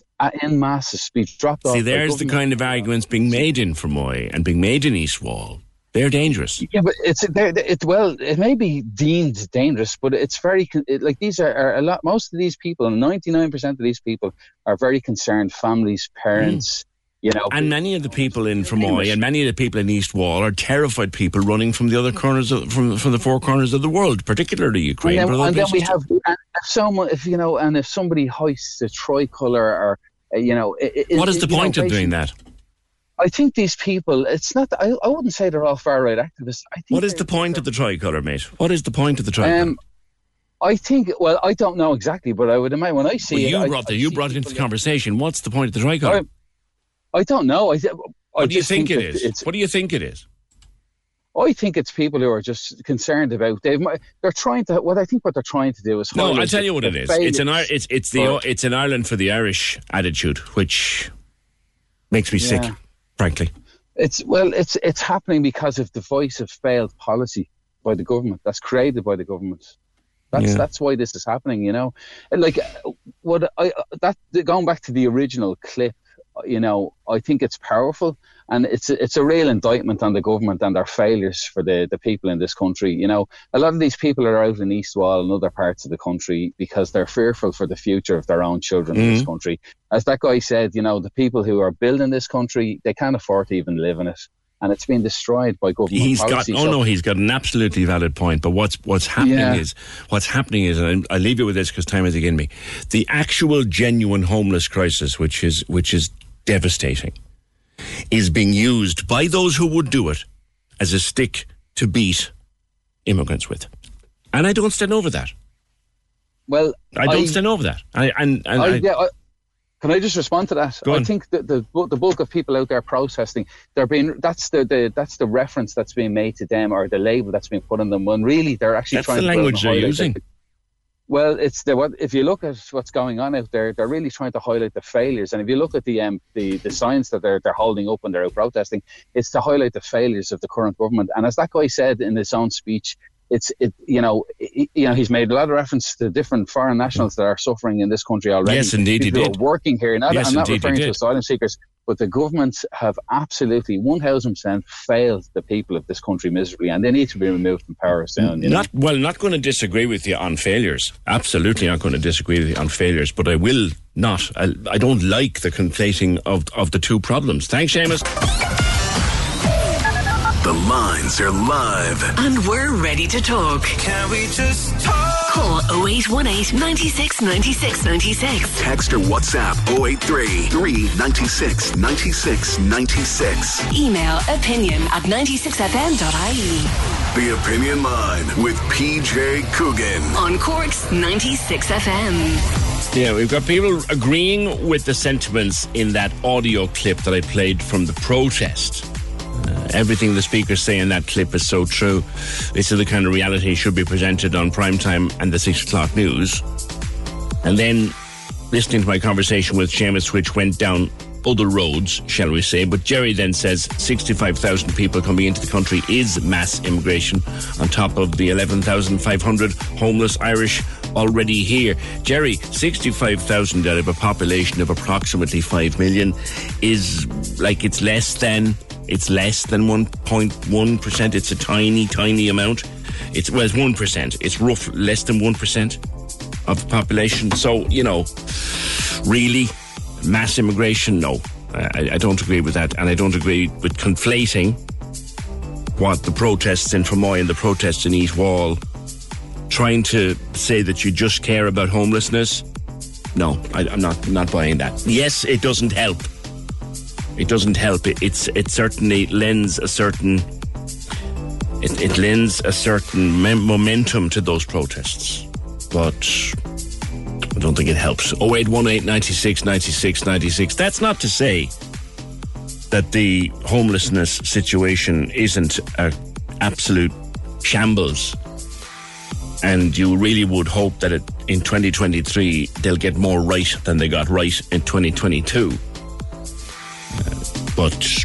in masses be dropped See, off. See, there's the kind of arguments being made in Fermoy and being made in East Wall They're dangerous. Yeah, but it's it. Well, it may be deemed dangerous, but it's very it, like these are, are a lot. Most of these people, ninety nine percent of these people, are very concerned families, parents. You know, And many of the people in Fermoy and many of the people in East Wall are terrified people running from the other corners of, from from the four corners of the world, particularly Ukraine. and then, and then we have if someone, if you know, and if somebody hoists a tricolour or uh, you know, it. What is the you know, point of doing that? I think these people. It's not. I, I wouldn't say they're all far right activists. I think What is the point of the tricolour, mate? What is the point of the tricolour? Um, I think. Well, I don't know exactly, but I would imagine when I see well, it, you I- brought the, I you brought it into the conversation. What's the point of the tricolour? I, don't know. I, I what do you just think, it? It's, What do you think it is? I think it's people who are just concerned about. They've, they're trying to. What I think what they're trying to do is. No, I'll tell you what it is. It's an it's it's the or- it's an Ireland for the Irish attitude, which makes me sick, frankly. It's well, it's it's happening because of the voice of failed policy by the government. That's created by the government. That's Yeah. that's why this is happening. You know, and like what I that going back to the original clip. You know, I think it's powerful, and it's a, it's a real indictment on the government and their failures for the the people in this country. You know, a lot of these people are out in East Wall and other parts of the country because they're fearful for the future of their own children in this Mhm. country. As that guy said, you know, the people who are building this country, they can't afford to even live in it. And it's been destroyed by government He's got oh no, he's got an absolutely valid point. But what's what's happening Yeah. is what's happening is, and I leave you with this because time is against me. The actual genuine homeless crisis, which is which is devastating, is being used by those who would do it as a stick to beat immigrants with, and I don't stand over that. Well, I don't stand over that. I and, and I, I, yeah, I, can I just respond to that? I think that the the bulk of people out there protesting, they're being that's the, the that's the reference that's being made to them or the label that's being put on them. When really they're actually That's trying the to language they're using. Well, it's the what if you look at what's going on out there, they're really trying to highlight the failures. And if you look at the um the, the signs that they're they're holding up when they're out protesting, it's to highlight the failures of the current government. And as that guy said in his own speech, it's it you know i- you know he's made a lot of reference to different foreign nationals that are suffering in this country already. Yes, indeed he People who did. Working here. Not, Yes, I'm not indeed he referring to asylum seekers, but the governments have absolutely one thousand percent failed the people of this country miserably, and they need to be removed from power soon. You know? Not well, not going to disagree with you on failures. Absolutely not going to disagree with you on failures, but I will not. I, I don't like the conflating of of the two problems. Thanks, Seamus. The lines are live. And we're ready to talk. Can we just talk? Call 0818 96 96 96. Text or WhatsApp 083 396 96 96. Email opinion at 96fm.ie. The Opinion Line with PJ Coogan. On Cork's 96 FM. Yeah, we've got people agreeing with the sentiments in that audio clip that I played from the protest. Uh, everything the speakers say in that clip is so true. This is the kind of reality should be presented on primetime and the six o'clock news. And then listening to my conversation with Seamus, which went down other roads, shall we say. But Jerry then says 65,000 people coming into the country is mass immigration on top of the 11,500 homeless Irish already here. Jerry, 65,000 out of a population of approximately 5 million is like it's less than it's less than 1.1%. It's a tiny, tiny amount. It's well, it's 1%. It's rough less than 1% of the population. So, you know, really, mass immigration? No, I, I don't agree with that, and I don't agree with conflating what the protests in Fermoy and the protests in East Wall, trying to say that you just care about homelessness. No, I, I'm not not buying that. Yes, it doesn't help. It doesn't help. It, it's it certainly lends a certain it, it lends a certain momentum to those protests, but I don't think it helps. 0818 96 96 96. That's not to say that the homelessness situation isn't an absolute shambles. And you really would hope that it, in 2023 they'll get more right than they got right in 2022. Uh, but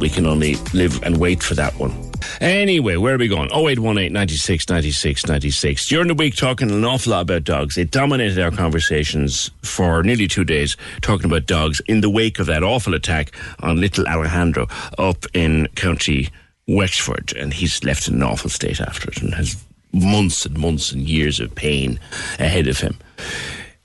we can only live and wait for that one. Anyway, where are we going? 0818 96 96 96. During the week, talking an awful lot about dogs. It dominated our conversations for nearly two days, talking about dogs in the wake of that awful attack on little Alejandro up in County Wexford, and he's left in an awful state after it and has months and months and years of pain ahead of him.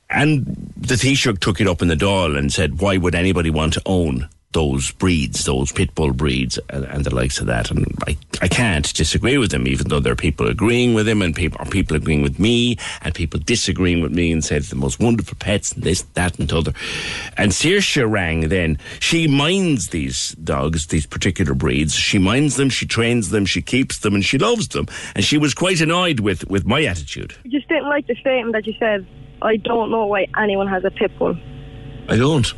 And the Taoiseach took it up in the Dáil and said, why would anybody want to own those breeds, those pit bull breeds, and, and, the likes of that. And I, I can't disagree with him, even though there are people agreeing with him and people, are people agreeing with me and people disagreeing with me and said the most wonderful pets and this, that, and other. And Saoirse rang then. She minds these dogs, these particular breeds. She minds them, she trains them, she keeps them, and she loves them. And she was quite annoyed with, with my attitude. I just didn't like the statement that you said. I don't know why anyone has a pit bull. I don't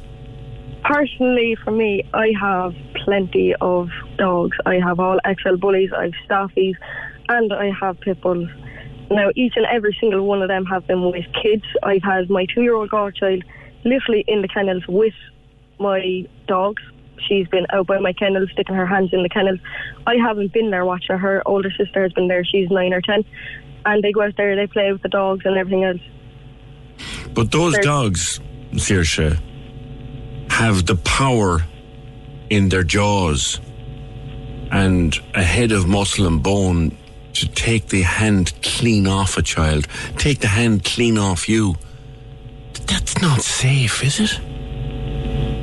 personally, for me, I have plenty of dogs. I have all XL bullies, I have staffies, and I have pit bulls. Now, each and every single one of them have been with kids. I've had my two-year-old godchild literally in the kennels with my dogs. She's been out by my kennel, sticking her hands in the kennels. I haven't been there watching her. Her older sister has been there. She's nine or ten, and they go out there, they play with the dogs and everything else. But those They're, dogs, Saoirse, have the power in their jaws and a head of muscle and bone to take the hand clean off a child, take the hand clean off you. That's not safe, is it?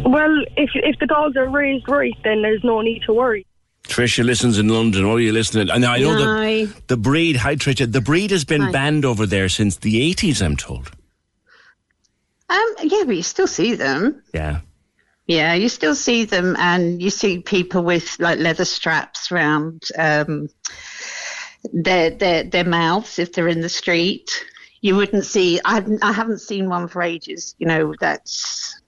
Well, if if the dogs are raised right, then there's no need to worry. Trisha listens in London. What are you listening? And I know the the breed. Hi, Trisha. The breed has been hi. banned over there since the eighties. I'm told. Um. Yeah, but you still see them. Yeah. Yeah, you still see them, and you see people with like leather straps around um, their their their mouths if they're in the street. You wouldn't see. I haven't, I haven't seen one for ages. You know, that's.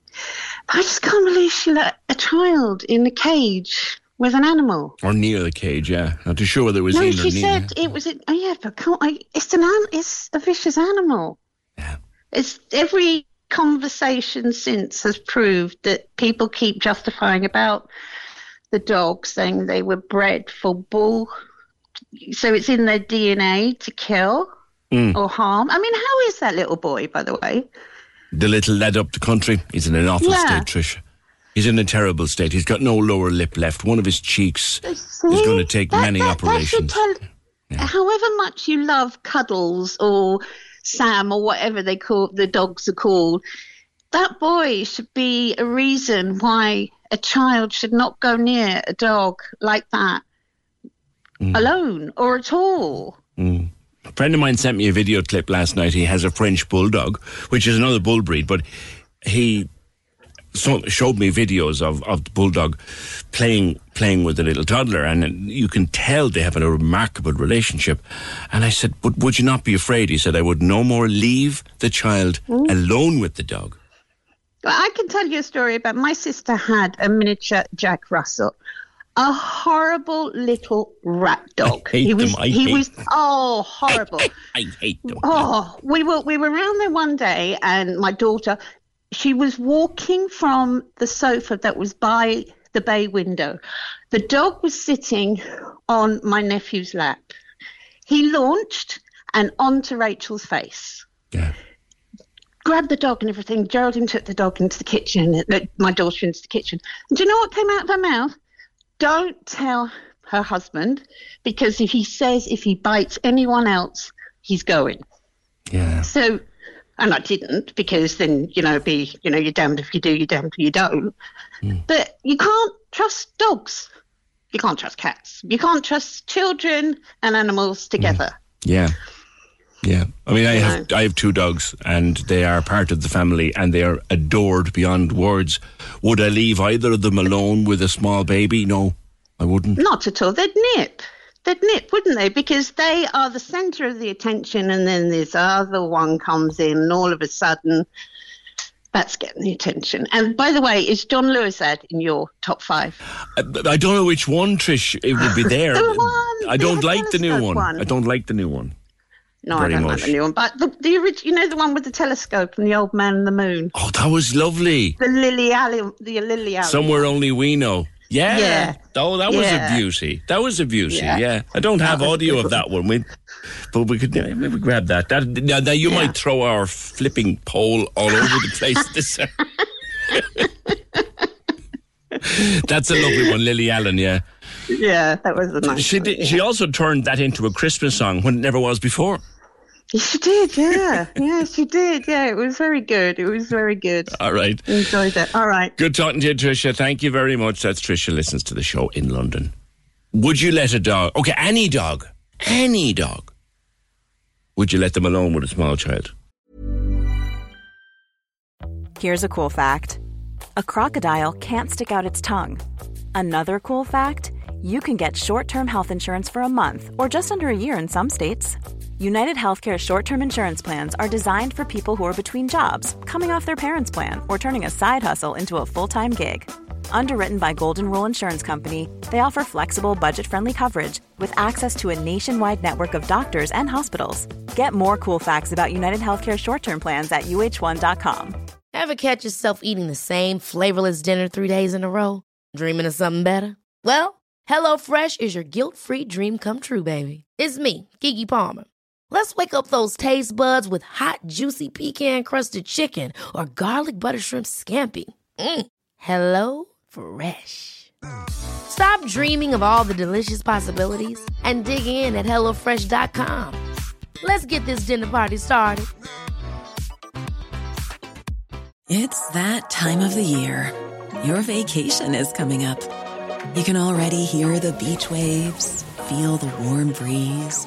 I just can't believe she let a child in a cage with an animal or near the cage. Yeah, not too sure whether it was. No, she said it was. oh yeah, but can't I, it's an it's a vicious animal. Yeah. It's every conversation since has proved that people keep justifying about the dog, saying they were bred for bull. So it's in their DNA to kill mm. or harm. I mean, how is that little boy, by the way? The little lad up the country. He's in an awful yeah. state, Trish. He's in a terrible state. He's got no lower lip left. One of his cheeks See, is going to take that, many that, operations. That yeah. However much you love cuddles or Sam or whatever they call the dogs are called. That boy should be a reason why a child should not go near a dog like that mm. alone or at all. Mm. A friend of mine sent me a video clip last night. He has a French bulldog, which is another bull breed, but he so, showed me videos of, of the bulldog playing playing with the little toddler, and you can tell they have a remarkable relationship. And I said, "But would you not be afraid?" He said, "I would no more leave the child mm. alone with the dog." Well, I can tell you a story about my sister had a miniature Jack Russell. A horrible little rat dog. I hate he was, them. I he hate was them. oh horrible. I, I, I hate them. Oh, we were we were around there one day, and my daughter she was walking from the sofa that was by the bay window. The dog was sitting on my nephew's lap. He launched and onto Rachel's face. Yeah. Grabbed the dog and everything. Geraldine took the dog into the kitchen, uh, my daughter into the kitchen. And do you know what came out of her mouth? Don't tell her husband because if he says if he bites anyone else, he's going. Yeah. So and I didn't because then you know be you know you're damned if you do, you're damned if you don't. Mm. But you can't trust dogs. You can't trust cats. You can't trust children and animals together. Mm. Yeah. Yeah, I mean, I have I have two dogs, and they are part of the family, and they are adored beyond words. Would I leave either of them alone with a small baby? No, I wouldn't. Not at all. They'd nip they'd nip, wouldn't they? Because they are the centre of the attention, and then this other one comes in, and all of a sudden, that's getting the attention. And by the way, is John Lewis ad in your top five? Uh, I, I don't know which one, Trish. It would be there. the one, I don't like the new one. one. I don't like the new one. No, Very I don't much. like the new one. But the, the you know the one with the telescope and the old man and the moon. Oh, that was lovely. The Lily Allen, the Lily Allen. Somewhere only we know. Yeah. yeah. Oh, that was yeah. a beauty. That was a beauty. Yeah. yeah. I don't have audio of that one. We, but we could maybe grab that. That now, now you might throw our flipping poll all over the place. this. That's a lovely one, Lily Allen. Yeah. Yeah, that was a nice. She one, did, she also turned that into a Christmas song when it never was before. She did, yeah. yeah, she did. Yeah, it was very good. It was very good. All right. Enjoyed it. All right. Good talking to you, Tricia. Thank you very much. That's Tricia listens to the show in London. Would you let a dog, okay, any dog, any dog, would you let them alone with a small child? Here's a cool fact a crocodile can't stick out its tongue. Another cool fact you can get short term health insurance for a month or just under a year in some states. United Healthcare short term insurance plans are designed for people who are between jobs, coming off their parents' plan, or turning a side hustle into a full time gig. Underwritten by Golden Rule Insurance Company, they offer flexible, budget friendly coverage with access to a nationwide network of doctors and hospitals. Get more cool facts about United Healthcare short term plans at uhone.com. Ever catch yourself eating the same flavorless dinner three days in a row? Dreaming of something better? Well, HelloFresh is your guilt free dream come true, baby. It's me, Keke Palmer. Let's wake up those taste buds with hot, juicy pecan crusted chicken or garlic butter shrimp scampi. Mm. Hello Fresh. Stop dreaming of all the delicious possibilities and dig in at HelloFresh.com. Let's get this dinner party started. It's that time of the year. Your vacation is coming up. You can already hear the beach waves, feel the warm breeze,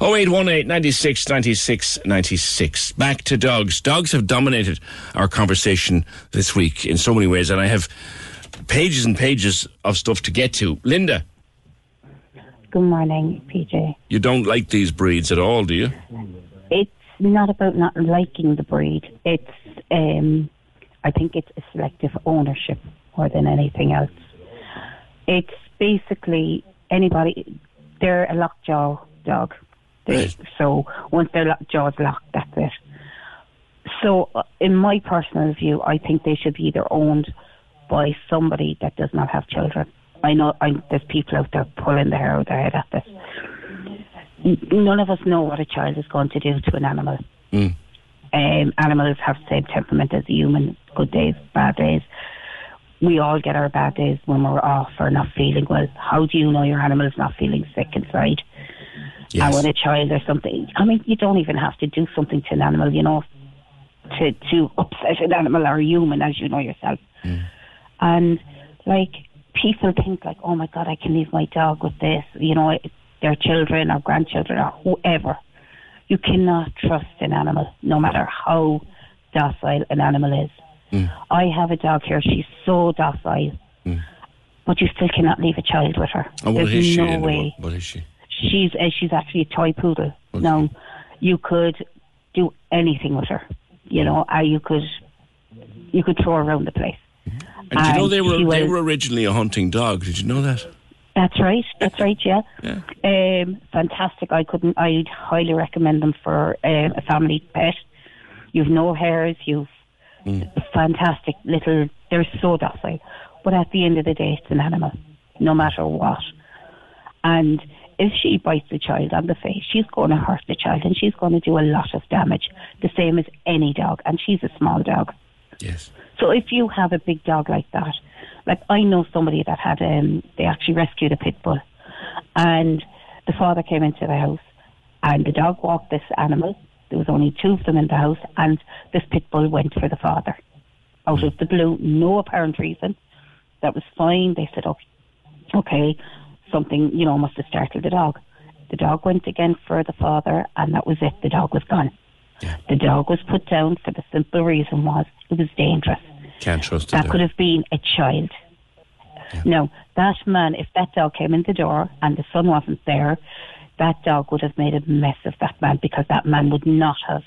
Oh eight one eight ninety six ninety six ninety six. Back to dogs. Dogs have dominated our conversation this week in so many ways, and I have pages and pages of stuff to get to. Linda, Good morning, PJ. you don't like these breeds at all, do you? It's not about not liking the breed. It's, um, I think it's a selective ownership more than anything else. It's basically anybody, they're a lockjaw dog. They, So once their jaw's locked, that's it. So, uh, in my personal view, I think they should be either owned by somebody that does not have children. I know I, there's people out there pulling their hair out their head at this. None of us know what a child is going to do to an animal. Mm. Um, animals have the same temperament as a human. Good days, bad days. We all get our bad days when we're off or not feeling well. How do you know your animal is not feeling sick inside? And when a child or something, I mean, you don't even have to do something to an animal, you know, to to upset an animal or a human, as you know yourself. Mm. And like people think like, oh my god, I can leave my dog with this, you know, their children or grandchildren or whoever. You cannot trust an animal, no matter how docile an animal is. Mm. I have a dog here. She's so docile, mm. but you still cannot leave a child with her. And what There's is she? no way. What, what is she? She's uh, she's actually a toy poodle. Now, you could do anything with her, you know, or you could you could throw her around the place. And do you know they were she they was- were originally a hunting dog? Did you know that? That's right. That's right. Yeah. Um, fantastic. I couldn't. I'd highly recommend them for um, a family pet. You've no hairs. You've fantastic little. They're so docile, but at the end of the day, it's an animal, no matter what. And if she bites the child on the face, she's going to hurt the child, and she's going to do a lot of damage. The same as any dog, and she's a small dog. Yes. So if you have a big dog like that, like I know somebody that had um they actually rescued a pit bull and the father came into the house and the dog walked this animal. There was only two of them in the house and this pit bull went for the father. Out of the blue, no apparent reason. That was fine. They said, Okay okay, something, you know, must have startled the dog. The dog went again for the father and that was it. The dog was gone. The dog was put down for the simple reason was it was dangerous. Can't trust. That could have been a child. No, that man, if that dog came in the door and the son wasn't there, that dog would have made a mess of that man because that man would not have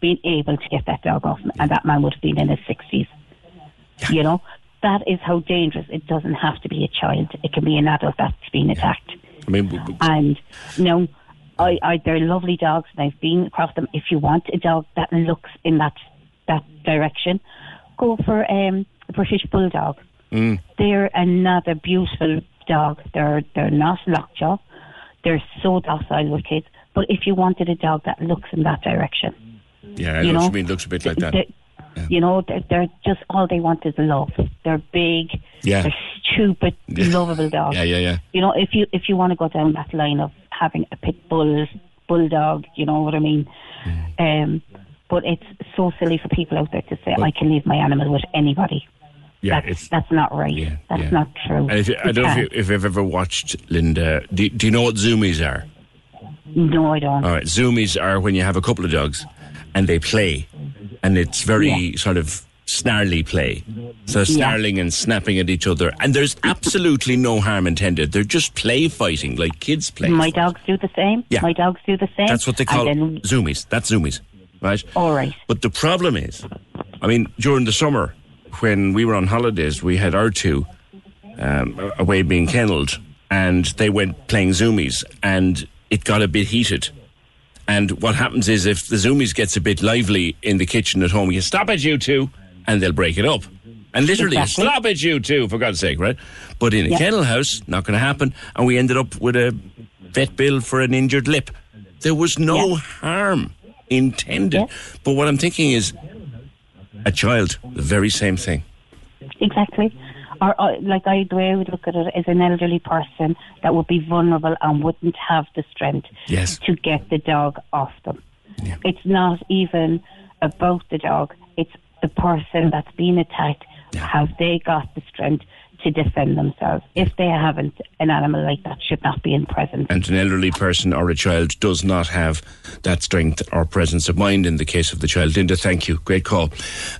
been able to get that dog off him, and that man would have been in his 60s. You know, that is how dangerous. It doesn't have to be a child, it can be an adult that's been attacked. I mean, w- w- And no, I, I, they're lovely dogs, and I've been across them. If you want a dog that looks in that that direction, go for um, a British Bulldog. Mm. They're another beautiful dog. They're they're not lockjaw. They're so docile with kids. But if you wanted a dog that looks in that direction, Yeah, I You know, what you mean. Looks a bit like that. They- you know, they're, they're just all they want is love. They're big. Yeah. They're stupid, lovable dogs. Yeah, yeah, yeah. You know, if you if you want to go down that line of having a pit bull, bulldog, you know what I mean. Mm. Um, but it's so silly for people out there to say I can leave my animal with anybody. Yeah, that's, that's not right. Yeah, that's yeah. not true. If I don't know if, you, if you've ever watched Linda. Do, do you know what zoomies are? No, I don't. All right, zoomies are when you have a couple of dogs and they play, and it's very sort of snarly play. So Yeah. snarling and snapping at each other, and there's absolutely no harm intended. They're just play fighting, like kids play. My dogs do the same. Yeah. My dogs do the same. That's what they call then, zoomies. That's zoomies, right? all right. But the problem is, I mean, during the summer when we were on holidays, we had our two um, away being kennelled, and they went playing zoomies, and it got a bit heated. And what happens is, if the zoomies gets a bit lively in the kitchen at home, you stop at you two, and they'll break it up. And literally, Exactly. stop it, you two, for God's sake, right? But in a Yeah. kennel house, not going to happen. And we ended up with a vet bill for an injured lip. There was no harm intended. But what I'm thinking is, a child, the very same thing. Exactly. Or, or like I, the way I would look at it is an elderly person that would be vulnerable and wouldn't have the strength Yes. to get the dog off them. It's not even about the dog. It's the person that's been attacked. Have they got the strength to defend themselves? If they haven't, an animal like that should not be in presence. And an elderly person or a child does not have that strength or presence of mind in the case of the child. Linda, thank you. Great call.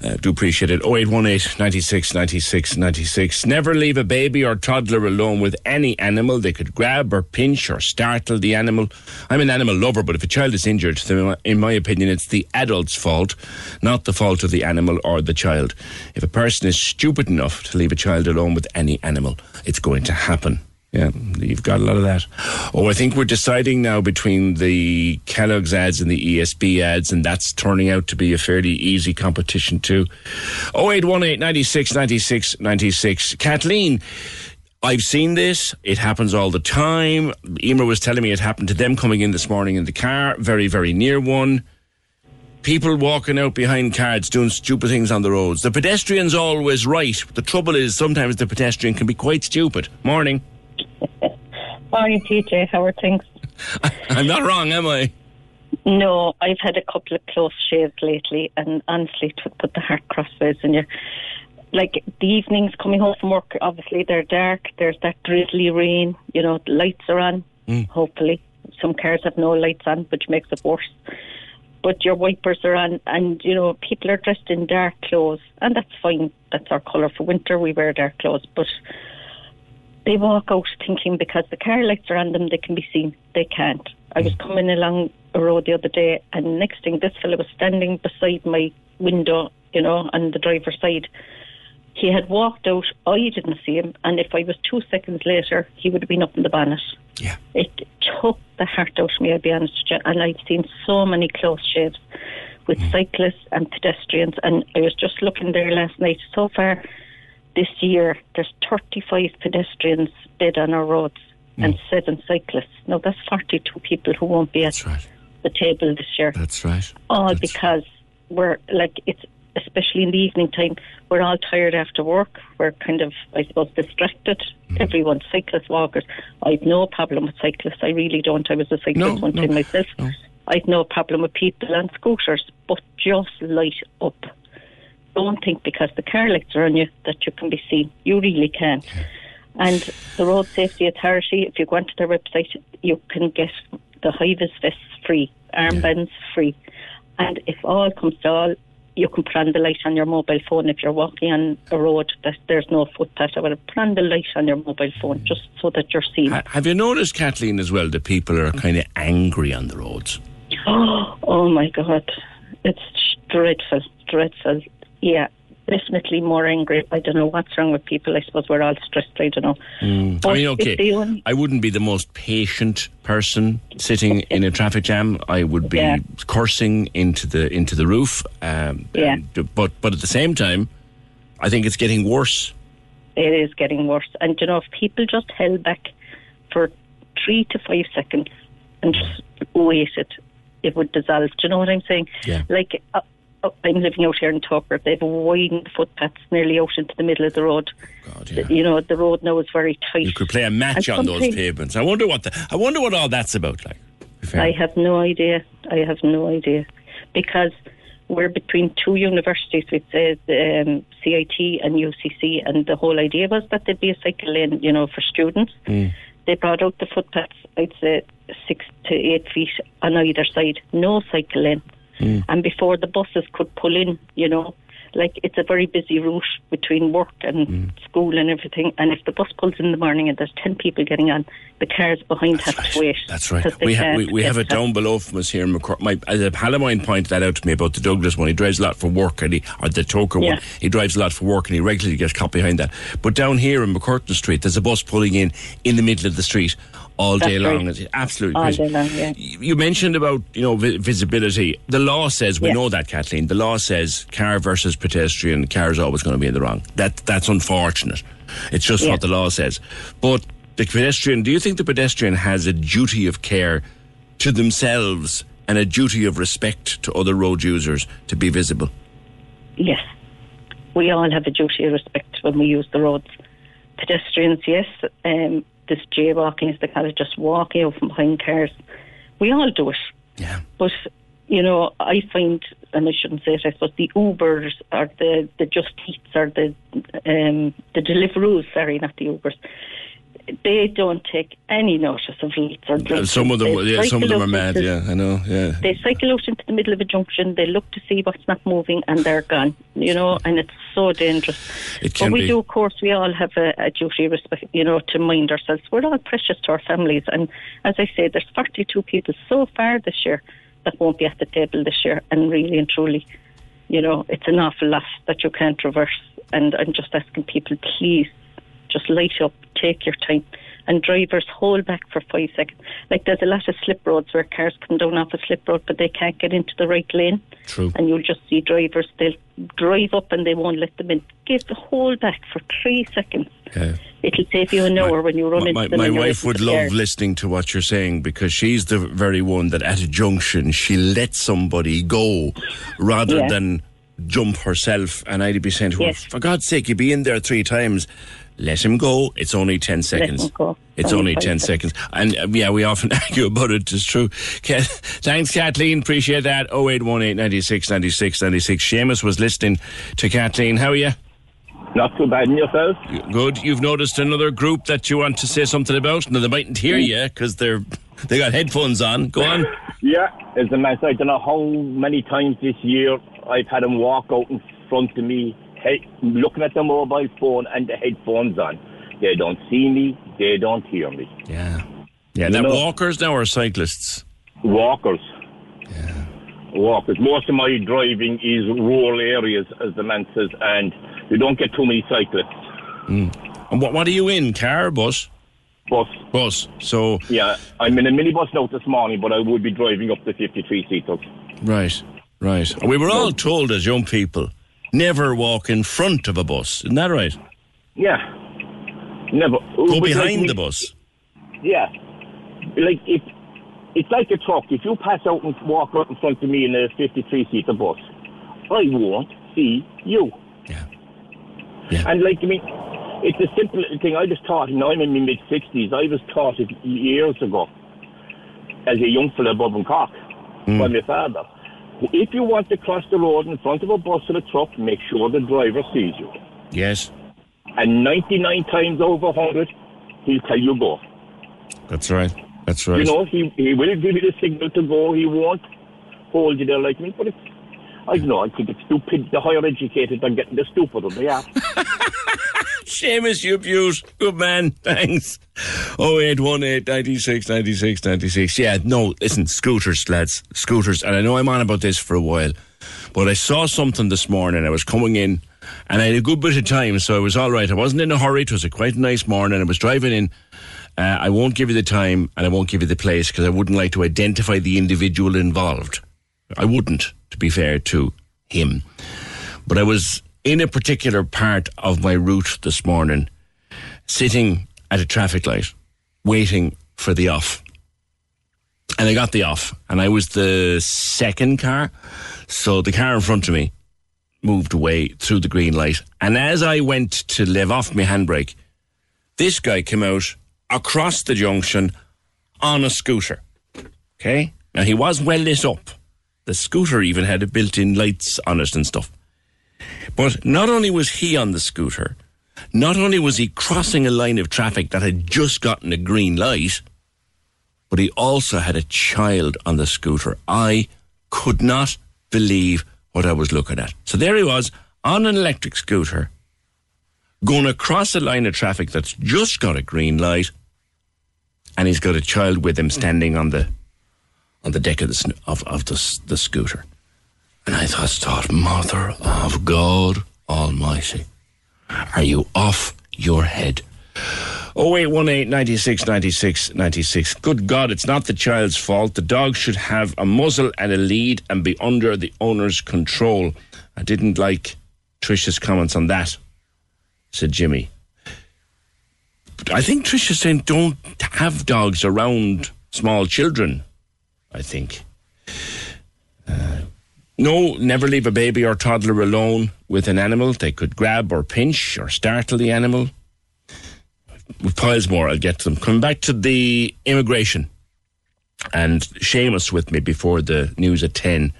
Uh, do appreciate it. 0818 96 96 96. Never leave a baby or toddler alone with any animal. They could grab or pinch or startle the animal. I'm an animal lover, but if a child is injured, then in my opinion, it's the adult's fault, not the fault of the animal or the child. If a person is stupid enough to leave a child alone with any animal, it's going to happen. Yeah, you've got a lot of that. Oh, I think we're deciding now between the Kellogg's ads and the ESB ads, and that's turning out to be a fairly easy competition too. 0818 96 96 96. Kathleen, I've seen this. It happens all the time. Emer was telling me it happened to them coming in this morning in the car, very, very near one. People walking out behind cars doing stupid things on the roads. The pedestrian's always right. The trouble is sometimes the pedestrian can be quite stupid. Morning. Morning, PJ. How are things? I'm not wrong, am I? No, I've had a couple of close shaves lately, and honestly, it would put the heart crossways in you. Like the evenings coming home from work, obviously they're dark. There's that drizzly rain. You know, the lights are on. Mm. Hopefully, some cars have no lights on, which makes it worse. But your wipers are on, and you know people are dressed in dark clothes, and that's fine. That's our colour for winter. We wear dark clothes, but they walk out thinking because the car lights are on them, they can be seen. They can't. I was mm. coming along a road the other day, and next thing, this fellow was standing beside my window, you know, on the driver's side. He had walked out. I didn't see him, and if I was two seconds later, he would have been up in the bonnet. Yeah. It took the heart out of me, I'll be honest with you. And I've seen so many close shaves with mm. cyclists and pedestrians, and I was just looking there last night. So far, this year, there's 35 pedestrians dead on our roads mm. and seven cyclists. Now, that's 42 people who won't be at the table this year. That's right. All because we're like, it's especially in the evening time, we're all tired after work. We're kind of, I suppose, distracted. Mm. Everyone's cyclists, walkers. I've no problem with cyclists. I really don't. I was a cyclist one time myself. I've no problem with people on scooters, but just light up. Don't think because the car lights are on you that you can be seen. You really can. And the Road Safety Authority, if you go onto their website, you can get the high vis vests free, armbands free. And if all comes to all, you can put on the light on your mobile phone if you're walking on a road that there's no footpath or whatever. Put on the light on your mobile phone just so that you're seen. Ha- Have you noticed, Kathleen, as well, that people are kind of angry on the roads? Oh, oh my God. It's dreadful, dreadful. Yeah. Definitely more angry. I don't know what's wrong with people. I suppose we're all stressed. I don't know. Mm. I mean, okay, only- I wouldn't be the most patient person sitting in a traffic jam. I would be Yeah. cursing into the into the roof. Um, Yeah. and- but but at the same time, I think it's getting worse. It is getting worse. And you know, if people just held back for three to five seconds and just waited, it would dissolve. Do you know what I'm saying? Yeah. Like, uh, uh, I'm living out here in Togher. They've widened the footpaths nearly out into the middle of the road. The- You know, the road now is very tight. You could play a match And on those pavements. I wonder what the, I wonder what all that's about. Like, I have no idea. I have no idea because we're between two universities, which is um, CIT and UCC, and the whole idea was that there'd be a cycle lane, you know, for students. They brought out the footpaths, I'd say six to eight feet on either side, no cycle lane. And before the buses could pull in, you know, like it's a very busy route between work and school and everything. And if the bus pulls in the morning and there's 10 people getting on, the cars behind have to wait. That's right. We, ha- we, we have it down below from us here in McCor- My uh, Palomine pointed that out to me about the Douglas one. He drives a lot for work, and he or the Togher Yeah. one. He drives a lot for work, and he regularly gets caught behind that. But down here in MacCurtain Street, there's a bus pulling in in the middle of the street all day That's long. right. It's absolutely All crazy. day long, yeah. You mentioned about you know vi- visibility. The law says we Yeah. know that, Kathleen. The law says car versus pedestrian. Car is always going to be in the wrong. That that's unfortunate. It's just Yeah. what the law says. But the pedestrian. Do you think the pedestrian has a duty of care to themselves and a duty of respect to other road users to be visible? Yes. We all have a duty of respect when we use the roads. Pedestrians, yes. Um, this jaywalking, as they kind of just walking out from behind cars. We all do it. Yeah. But, you know, I find, and I shouldn't say it, I suppose the Ubers or the, the Just Eats or the, um, the Deliveroo, sorry, not the Ubers, they don't take any notice of lights or Uh, some of them, They yeah, some of them are mad. into- Yeah, I know. Yeah. they cycle out into the middle of a junction, they look to see what's not moving, and they're gone. You know, and it's so dangerous. It can but we be. do, of course, we all have a, a duty, of respect, you know, to mind ourselves. We're all precious to our families, and as I say, there's 42 people so far this year that won't be at the table this year, and really and truly, you know, it's an awful loss that you can't reverse. And I'm just asking people, please, just light up, take your time. And drivers hold back for five seconds. Like there's a lot of slip roads where cars come down off a slip road, but they can't get into the right lane. True. And you'll just see drivers, they'll drive up and they won't let them in. Give the hold back for three seconds. Yeah. It'll save you an hour when you run into My, them. my wife would love listening to what you're saying because she's the very one that at a junction she lets somebody go rather Yeah. than jump herself. And I'd be saying to her, Yes. for God's sake, you'd be in there three times. Let him go. It's only 10 seconds. him go. It's Only only 10 seconds. And uh, yeah, we often argue about it. It's true. Ka- Thanks, Kathleen. Appreciate that. 0818 96 96 96. Seamus was listening to Kathleen. How are you? Not too bad in yourself. Good. You've noticed another group that you want to say something about? No, they mightn't hear you because they're they got headphones on. Go on. Yeah, as a man, I don't know how many times this year I've had them walk out in front of me, he- looking at the mobile phone and the headphones on. They don't see me, they don't hear me. Yeah. Yeah, You that know- walkers now or cyclists? Walkers. Yeah. Walkers. Most of my driving is rural areas, as the man says, and you don't get too many cyclists. Mm. And what, what are you in? Car, bus? Bus. Bus. So, Yeah, I'm in a minibus now this morning, but I would be driving up the 53 seaters. right, right. We were all told as young people, never walk in front of a bus. Isn't that right? Yeah. Never. Go But like behind me- the bus. Yeah. Like if it's like a truck. If you pass out and walk out in front of me in a 53 seater bus, I won't see you. Yeah. Yeah. And like I mean, it's a simple thing. I was taught. Know, I'm in my mid 60s. I was taught it years ago as a young fella above in Cork by mm. my father. If you want to cross the road in front of a bus or a truck, make sure the driver sees you. Yes. And 99 times over 100, he'll tell you go. That's right. That's right. You know, he, he will give you the signal to go. He won't hold you there like me. But it's, I don't know. I think it's stupid. The higher educated they're getting, the stupider they are. Seamus, you abuse. Good man. Thanks. 0818 96 96 96. Yeah, no, listen, scooters, lads. Scooters. And I know I'm on about this for a while, but I saw something this morning. I was coming in And I had a good bit of time, so I was all right. I wasn't in a hurry. It was a quite nice morning. I was driving in. Uh, I won't give you the time and I won't give you the place because I wouldn't like to identify the individual involved. I wouldn't, to be fair to him. But I was in a particular part of my route this morning, sitting at a traffic light, waiting for the off. And I got the off, and I was the second car. So the car in front of me moved away through the green light. And as I went to live off my handbrake, this guy came out across the junction on a scooter. Okay? Now he was well lit up. The scooter even had built in lights on it and stuff. But not only was he on the scooter, not only was he crossing a line of traffic that had just gotten a green light, but he also had a child on the scooter. I could not believe what I was looking at. So there he was on an electric scooter, going across a line of traffic that's just got a green light, and he's got a child with him standing on the on the deck of the of, of the, the scooter. And I thought, thought, Mother of God Almighty, are you off your head? Oh eight one eight ninety six ninety six ninety six. Good God, it's not the child's fault. The dog should have a muzzle and a lead and be under the owner's control. I didn't like Trisha's comments on that, said Jimmy. But I think Trisha's saying don't have dogs around small children. I think. Uh, no, never leave a baby or toddler alone with an animal. They could grab or pinch or startle the animal. With piles more, I'll get to them. Coming back to the immigration, and Seamus with me before the news at 10,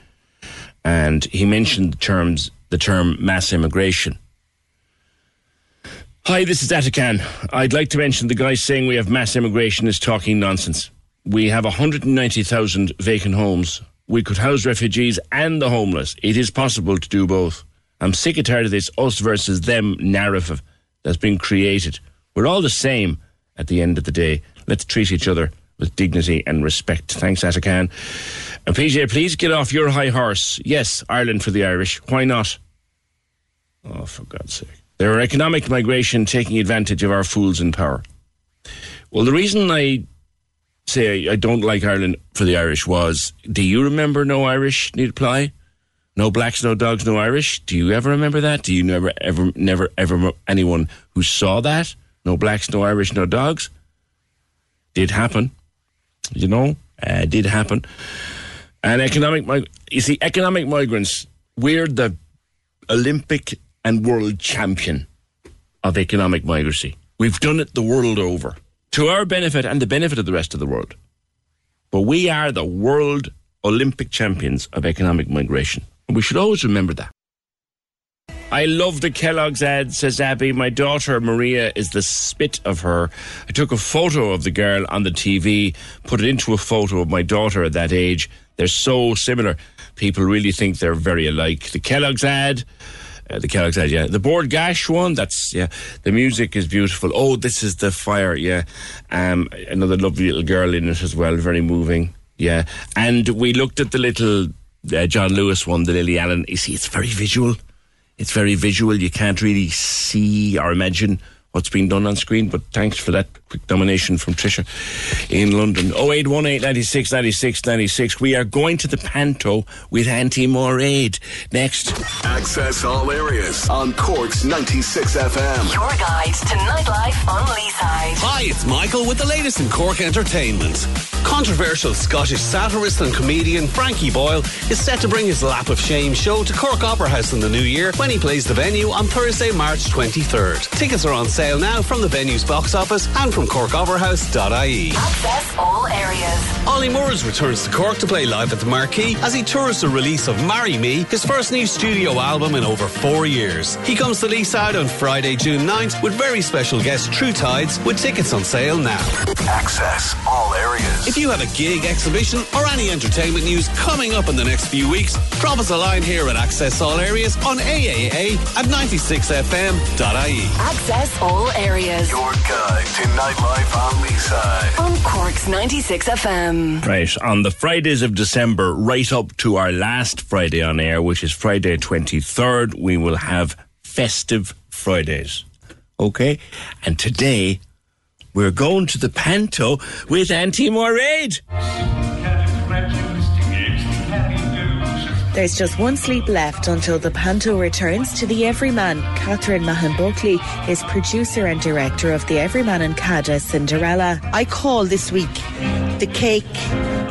and he mentioned the terms, the term mass immigration. Hi, this is Atakan. I'd like to mention the guy saying we have mass immigration is talking nonsense. We have 190,000 vacant homes. We could house refugees and the homeless. It is possible to do both. I'm sick and tired of this us versus them narrative that's been created. We're all the same at the end of the day. Let's treat each other with dignity and respect. Thanks, Atakan. And PJ, please get off your high horse. Yes, Ireland for the Irish. Why not? Oh, for God's sake. There are economic migration taking advantage of our fools in power. Well, the reason I say I don't like Ireland for the Irish was do you remember no Irish need apply? No blacks, no dogs, no Irish. Do you ever remember that? Do you never, ever, never, ever anyone who saw that? No blacks, no Irish, no dogs. Did happen, you know. Uh, did happen. And economic, you see, economic migrants. We're the Olympic and world champion of economic migrancy. We've done it the world over to our benefit and the benefit of the rest of the world. But we are the world Olympic champions of economic migration. And we should always remember that. I love the Kellogg's ad, says Abby. My daughter Maria is the spit of her. I took a photo of the girl on the TV, put it into a photo of my daughter at that age. They're so similar. People really think they're very alike. The Kellogg's ad, uh, the Kellogg's ad, yeah. The Bord Gáis one, that's, yeah. The music is beautiful. Oh, this is the fire, yeah. Um, another lovely little girl in it as well, very moving, yeah. And we looked at the little uh, John Lewis one, the Lily Allen. You see, it's very visual. It's very visual. You can't really see or imagine what's being done on screen. But thanks for that quick nomination from Tricia in London. 0818 96 96 96. We are going to the Panto with Anti Moraid next. Access all areas on Cork's 96 FM. Your guide to nightlife on Leeside. Hi, it's Michael with the latest in Cork Entertainment. Controversial Scottish satirist and comedian Frankie Boyle is set to bring his Lap of Shame show to Cork Opera House in the new year when he plays the venue on Thursday, March 23rd. Tickets are on sale now from the venue's box office and from corkoperahouse.ie. Access all areas. Olly Murs returns to Cork to play live at the Marquee as he tours the release of Marry Me, his first new studio album in over four years. He comes to Leeside on Friday, June 9th with very special guest True Tides with tickets on sale now. Access all areas. If you have a gig, exhibition, or any entertainment news coming up in the next few weeks, drop us a line here at Access All Areas on AAA at 96fm.ie. Access all areas. Your guide to nightlife on Leeside. On Cork's 96 FM. Right, on the Fridays of December, right up to our last Friday on air, which is Friday 23rd, we will have festive Fridays. Okay? And today, we're going to the Panto with Auntie Moraid. There's just one sleep left until the Panto returns to the Everyman. Catherine Mahon Buckley is producer and director of the Everyman and Cada Cinderella. I call this week the cake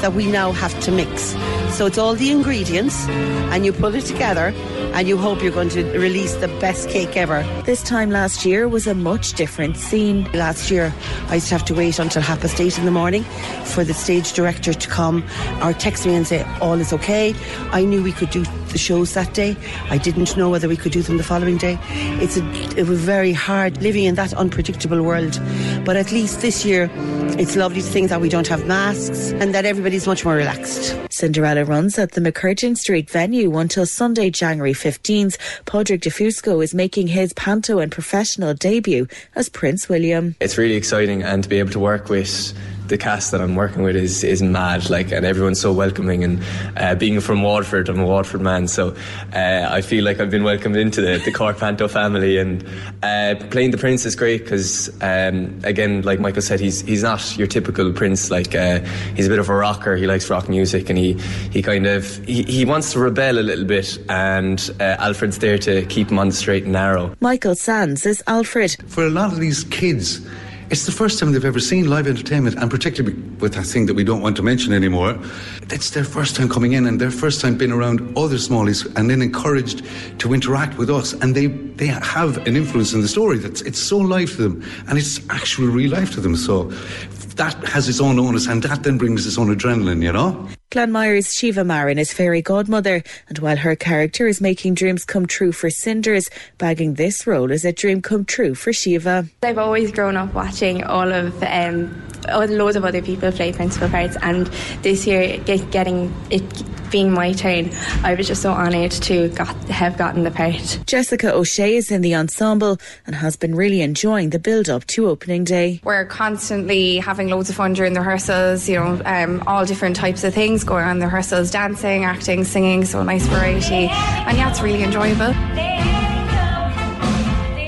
that we now have to mix. So it's all the ingredients, and you put it together, and you hope you're going to release the best cake ever. This time last year was a much different scene. Last year, I used to have to wait until half past eight in the morning for the stage director to come or text me and say, All is okay. I knew we could do the shows that day. I didn't know whether we could do them the following day. It's a, it was very hard living in that unpredictable world. But at least this year, it's lovely to think that we don't have masks and that everybody's much more relaxed. Cinderella runs at the MacCurtain Street venue until Sunday, January 15th. Podrick DeFusco is making his panto and professional debut as Prince William. It's really exciting and to be able to work with the cast that I'm working with is is mad. Like, and everyone's so welcoming. And uh, being from Waterford, I'm a Waterford man, so uh, I feel like I've been welcomed into the, the Cork Panto family. And uh, playing the prince is great because, um, again, like Michael said, he's he's not your typical prince. Like, uh, he's a bit of a rocker. He likes rock music, and he he kind of he, he wants to rebel a little bit. And uh, Alfred's there to keep him on the straight and narrow. Michael Sands is Alfred. For a lot of these kids it's the first time they've ever seen live entertainment, and particularly with that thing that we don't want to mention anymore. It's their first time coming in and their first time being around other smallies and then encouraged to interact with us. And they, they have an influence in the story that's it's so live to them and it's actual real life to them. So that has its own onus and that then brings its own adrenaline, you know? Glanmire's Shiva Marin is fairy godmother, and while her character is making dreams come true for Cinders, bagging this role is a dream come true for Shiva. I've always grown up watching all of um, loads of other people play principal parts, and this year get, getting it being my turn, I was just so honoured to got, have gotten the part. Jessica O'Shea is in the ensemble and has been really enjoying the build up to opening day. We're constantly having loads of fun during the rehearsals, you know, um, all different types of things going on the rehearsals dancing, acting, singing, so nice variety. And yeah, it's really enjoyable.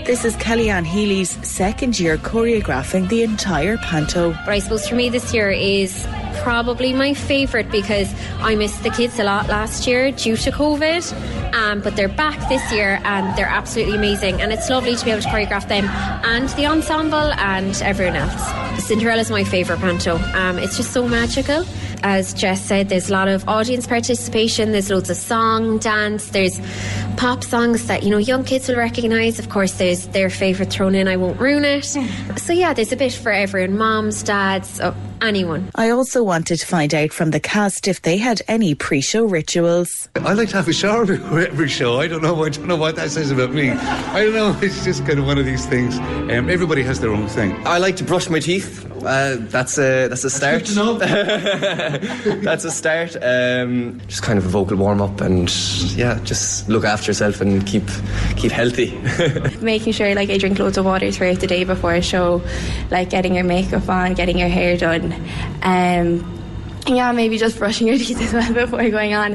This is Kellyanne Healy's second year choreographing the entire panto. But I suppose for me this year is probably my favourite because I missed the kids a lot last year due to COVID. Um, but they're back this year and they're absolutely amazing. And it's lovely to be able to choreograph them and the ensemble and everyone else. Cinderella is my favourite panto. Um, it's just so magical as Jess said, there's a lot of audience participation. There's loads of song, dance. There's pop songs that you know young kids will recognise. Of course, there's their favourite thrown in. I won't ruin it. so yeah, there's a bit for everyone: moms, dads, oh, anyone. I also wanted to find out from the cast if they had any pre-show rituals. I like to have a shower before every show. I don't know. I don't know what that says about me. I don't know. It's just kind of one of these things. Um, everybody has their own thing. I like to brush my teeth. Uh, that's a that's a start. that's a start. Um, just kind of a vocal warm up, and yeah, just look after yourself and keep keep healthy. Making sure like I drink loads of water throughout the day before a show, like getting your makeup on, getting your hair done. Um, yeah, maybe just brushing your teeth as well before going on.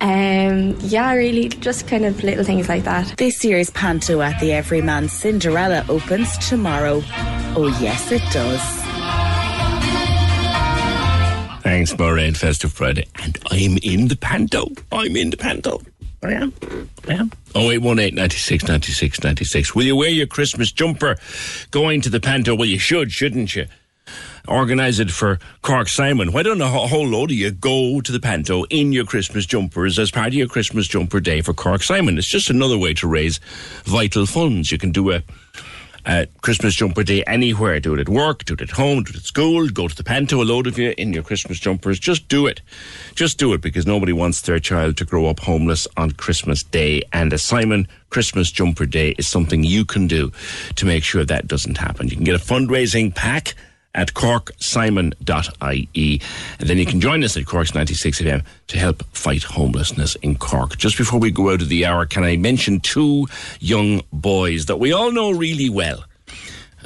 Um, yeah, really, just kind of little things like that. This year's Panto at the Everyman Cinderella opens tomorrow. Oh, yes, it does. Thanks, Moraine Festive Friday. And I'm in the panto. I'm in the panto. I am. I am. 0818 96 96 96. Will you wear your Christmas jumper going to the panto? Well, you should, shouldn't you? Organise it for Cork Simon. Why don't a whole load of you go to the panto in your Christmas jumpers as part of your Christmas jumper day for Cork Simon? It's just another way to raise vital funds. You can do a Christmas jumper day anywhere. Do it at work, do it at home, do it at school, go to the panto, a load of you in your Christmas jumpers. Just do it. Just do it because nobody wants their child to grow up homeless on Christmas Day. And a Simon Christmas jumper day is something you can do to make sure that doesn't happen. You can get a fundraising pack at corksimon.ie. And then you can join us at Cork's 96 FM to help fight homelessness in Cork. Just before we go out of the hour, can I mention two young boys that we all know really well?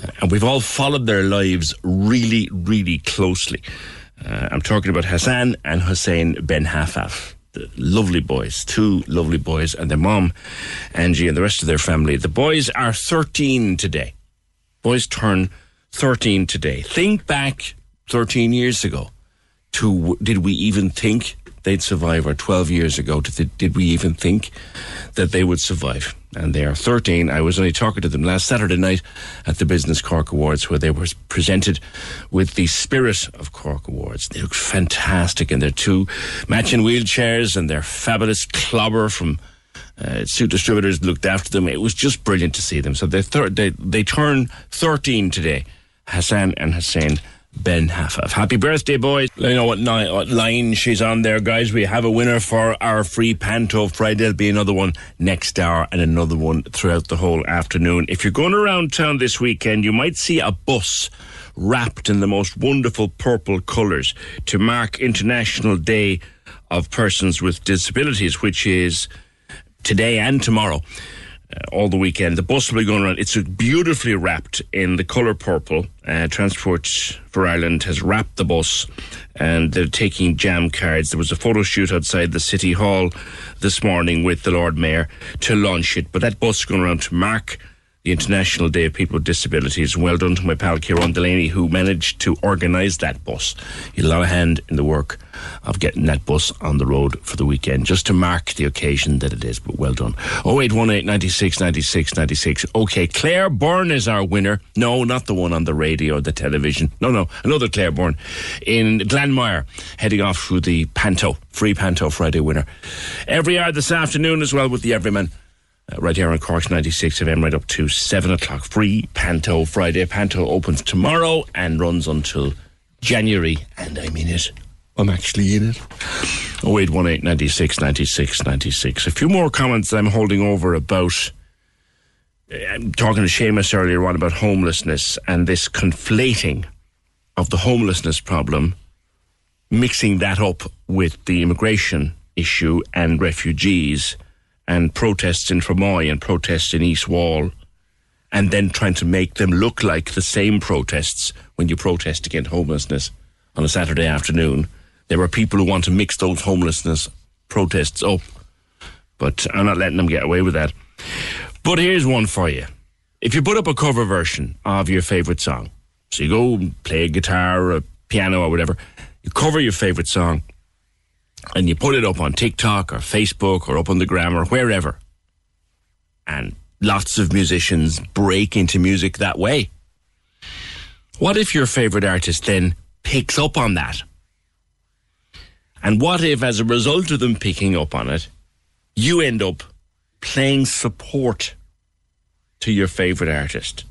Uh, and we've all followed their lives really, really closely. Uh, I'm talking about Hassan and Hussein Ben Haffaf. The lovely boys, two lovely boys, and their mom, Angie, and the rest of their family. The boys are 13 today. Boys turn 13 today. Think back 13 years ago to did we even think they'd survive, or 12 years ago, did, did we even think that they would survive? And they are 13. I was only talking to them last Saturday night at the Business Cork Awards, where they were presented with the Spirit of Cork Awards. They look fantastic, in they're two matching wheelchairs, and they're fabulous clobber from uh, suit distributors looked after them. It was just brilliant to see them. So they thir- they they turn 13 today. Hassan and Hussein Ben Haffaf. Happy birthday, boys. You know what, ni- what line she's on there, guys. We have a winner for our free Panto Friday. There'll be another one next hour and another one throughout the whole afternoon. If you're going around town this weekend, you might see a bus wrapped in the most wonderful purple colours to mark International Day of Persons with Disabilities, which is today and tomorrow. Uh, all the weekend. The bus will be going around. It's beautifully wrapped in the colour purple. Uh, Transport for Ireland has wrapped the bus and they're taking jam cards. There was a photo shoot outside the City Hall this morning with the Lord Mayor to launch it. But that bus is going around to mark the International Day of People with Disabilities. Well done to my pal Kieran Delaney, who managed to organise that bus. He had a hand in the work of getting that bus on the road for the weekend, just to mark the occasion that it is. But well done. 0818 96 96 96. Okay, Claire Byrne is our winner. No, not the one on the radio or the television. No, no, another Claire Byrne in Glanmire, heading off through the Panto, free Panto Friday winner. Every hour this afternoon as well with the Everyman. Uh, right here on Cork's 96 FM, right up to 7 o'clock. Free Panto Friday. Panto opens tomorrow and runs until January, and I mean it. I'm actually in it. 0818 96 96 96. A few more comments I'm holding over about. I'm talking to Seamus earlier on about homelessness and this conflating of the homelessness problem, mixing that up with the immigration issue and refugees and protests in Fermoy and protests in East Wall, and then trying to make them look like the same protests when you protest against homelessness on a Saturday afternoon. There are people who want to mix those homelessness protests up, but I'm not letting them get away with that. But here's one for you. If you put up a cover version of your favourite song, so you go play a guitar or a piano or whatever, you cover your favourite song, and you put it up on TikTok or Facebook or up on the gram or wherever, and lots of musicians break into music that way. What if your favourite artist then picks up on that? And what if, as a result of them picking up on it, you end up playing support to your favourite artist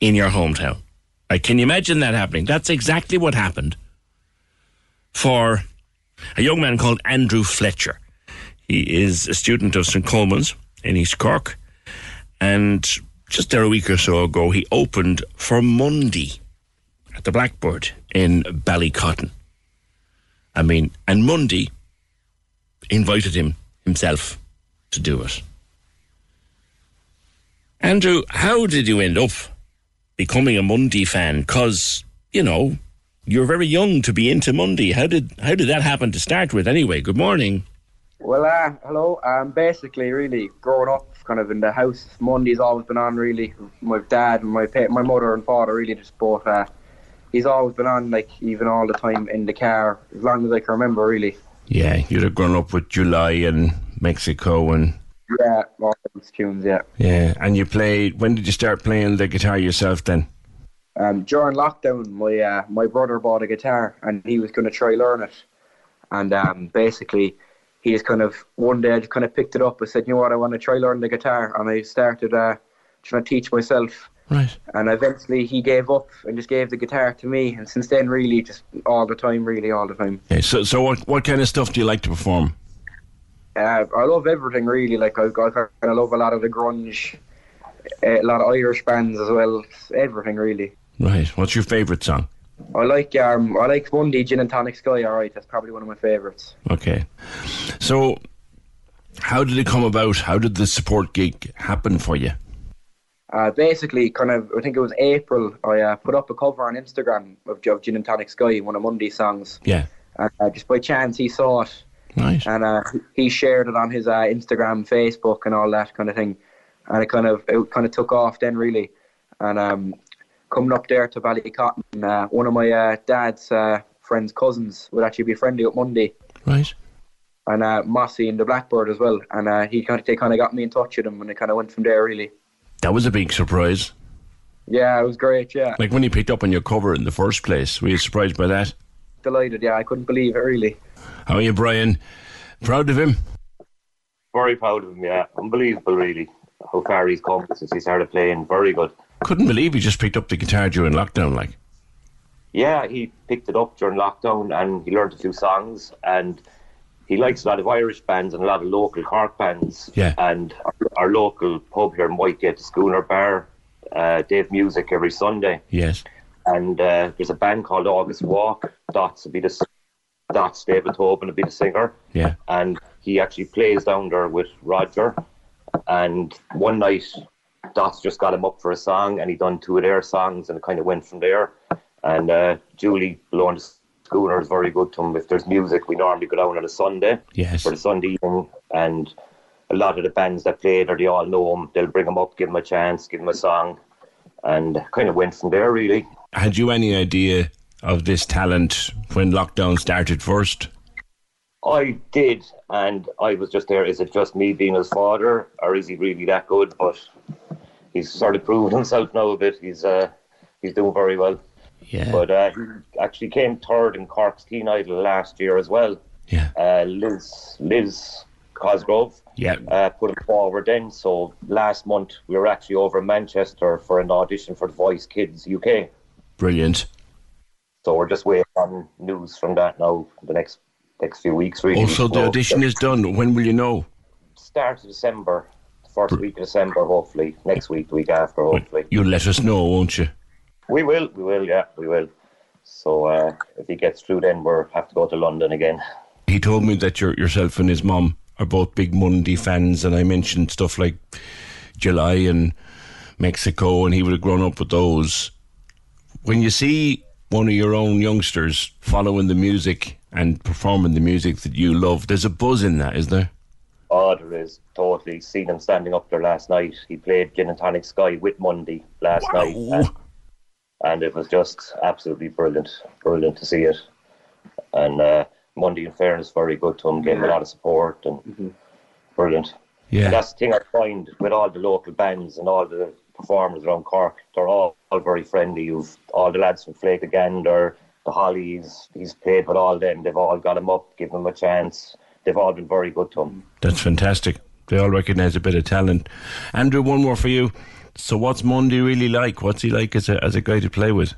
in your hometown? Like, can you imagine that happening? That's exactly what happened for a young man called Andrew Fletcher. He is a student of St. Colman's in East Cork. And just there a week or so ago, he opened for Mundy at the Blackbird in Ballycotton. I mean, and Mundy invited him himself to do it. Andrew, how did you end up becoming a Mundy fan? Because, you know, you're very young to be into Mundy. How did how did that happen to start with anyway? Good morning. Well, uh, hello. Um, basically, really, growing up kind of in the house, Mundy's always been on, really. My dad and my pa- my mother and father really just both, uh, he's always been on, like, even all the time in the car, as long as I can remember, really. Yeah, you'd have grown up with July and Mexico and Yeah, all those tunes, yeah. yeah. And you played. When did you start playing the guitar yourself? Then Um, during lockdown, my uh, my brother bought a guitar and he was going to try learn it, and um, basically he just kind of one day I just kind of picked it up and said, you know what, I want to try learn the guitar, and I started uh, trying to teach myself. Right. And eventually he gave up and just gave the guitar to me, and since then, really, just all the time, really, all the time. Okay, so so what what kind of stuff do you like to perform? Uh, I love everything really. Like I, I kind of love a lot of the grunge, uh, a lot of Irish bands as well. Everything really. Right. What's your favourite song? I like um I like Mundy Gin and Tonic Sky. All right, that's probably one of my favourites. Okay. So, how did it come about? How did the support gig happen for you? Uh, basically, kind of, I think it was April. I uh, put up a cover on Instagram of, of Gin and Tonic Sky, one of Mundy's songs. Yeah. And uh, just by chance, he saw it, Nice. And uh, he shared it on his uh, Instagram, Facebook, and all that kind of thing. And it kind of it kind of took off then, really. And um, coming up there to Ballycotton, uh, one of my uh, dad's uh, friends' cousins would actually be friendly with Mundy. Right. And uh, Mossy and the Blackbird as well. And uh, he kind of they kind of got me in touch with him, and it kind of went from there, really. That was a big surprise. Yeah, it was great. Yeah, Like when he picked up on your cover in the first place, were you surprised by that? delighted. Yeah, I couldn't believe it, really. How are you, Brian? Proud of him? Very proud of him, yeah. Unbelievable, really. How far he's come since he started playing. Very good. Couldn't believe he just picked up the guitar during lockdown, like. Yeah, he picked it up during lockdown and he learned a few songs and he likes a lot of Irish bands and a lot of local Cork bands. Yeah. And our, our local pub here in Whitegate, the Schooner Bar, uh, they have music every Sunday. Yes. And uh, there's a band called August Walk. Dots will be the Dots David Tobin will be the singer. Yeah. And he actually plays down there with Roger. And one night, Dots just got him up for a song, and he done two of their songs, and it kind of went from there. And uh, Julie the schooner is very good to him. If there's music, we normally go down on a Sunday Yes. for the Sunday evening, and a lot of the bands that play there, they all know him. They'll bring him up, give him a chance, give him a song, and kind of went from there, really. Had you any idea of this talent when lockdown started first? I did, and I was just there. Is it just me being his father, or is he really that good? But he's sort of proven himself now a bit. He's uh, he's doing very well. Yeah. But uh, he actually came third in Cork's Teen Idol last year as well. Yeah. Uh, Liz Liz Cosgrove. Yeah. Uh, put him forward then. So last month we were actually over in Manchester for an audition for the Voice Kids UK. Brilliant. So we're just waiting on news from that now. The next next few weeks, really. Also, the audition is done. When will you know? start of December, first week of December, hopefully. Next week, the week after, hopefully. You'll let us know, won't you? We will, we will, yeah, we will. So uh, if he gets through, then we'll have to go to London again. He told me that your yourself and his mum are both big Mundy fans, and I mentioned stuff like July and Mexico, and he would have grown up with those. When you see one of your own youngsters following the music and performing the music that you love, there's a buzz in that, is there? There is totally. Seen him standing up there last night. He played Gin and Tonic Sky with Mundy last night. And, and it was just absolutely brilliant. Brilliant to see it. And uh, Mundy, in fairness, very good to him. Gave him a lot of support and brilliant. Yeah. And that's the thing I find with all the local bands and all the performers around Cork. They're all, all very friendly. You've all the lads from Flake Gander, the Hollies. He's played with all them. They've all got him up, given him a chance. They've all been very good to him. That's fantastic. They all recognise a bit of talent. Andrew, one more for you. So, what's Mundy really like? What's he like as a as a guy to play with?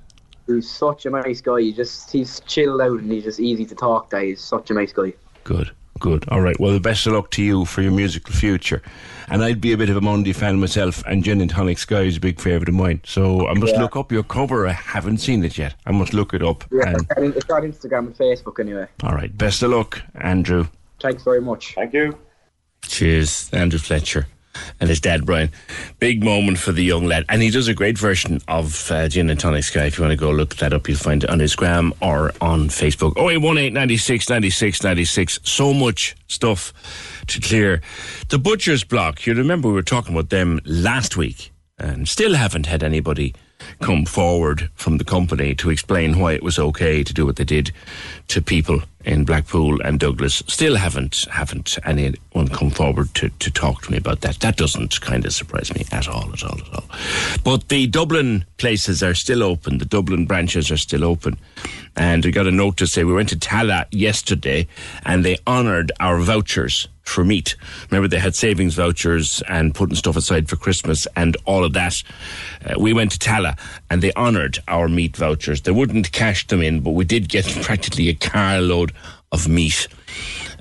He's such a nice guy. He just he's chilled out and he's just easy to talk to. He's such a nice guy. Good, good. All right. Well, the best of luck to you for your musical future. And I'd be a bit of a Mundy fan myself, and Gin and Tonic Sky is a big favourite of mine. So I must Yeah. look up your cover. I haven't seen it yet. I must look it up. Yeah, And, it's on Instagram and Facebook anyway. all right. Best of luck, Andrew. Thanks very much. Thank you. Cheers, Andrew Fletcher. And his dad, Brian. Big moment for the young lad. And he does a great version of uh, Gin and Tonic Sky. If you want to go look that up, you'll find it on his Instagram or on Facebook. 0818 96 96 96. So much stuff to clear. The Butcher's Block, you remember we were talking about them last week and still haven't had anybody come forward from the company to explain why it was okay to do what they did to people in Blackpool and Douglas. Still haven't haven't anyone come forward to, to talk to me about that. That doesn't kind of surprise me at all, at all, at all. But the Dublin places are still open. The Dublin branches are still open. And we got a note to say we went to Tallaght yesterday and they honoured our vouchers for meat. Remember, they had savings vouchers and putting stuff aside for Christmas and all of that. Uh, we went to Tallaght and they honoured our meat vouchers. They wouldn't cash them in, but we did get practically a carload of meat.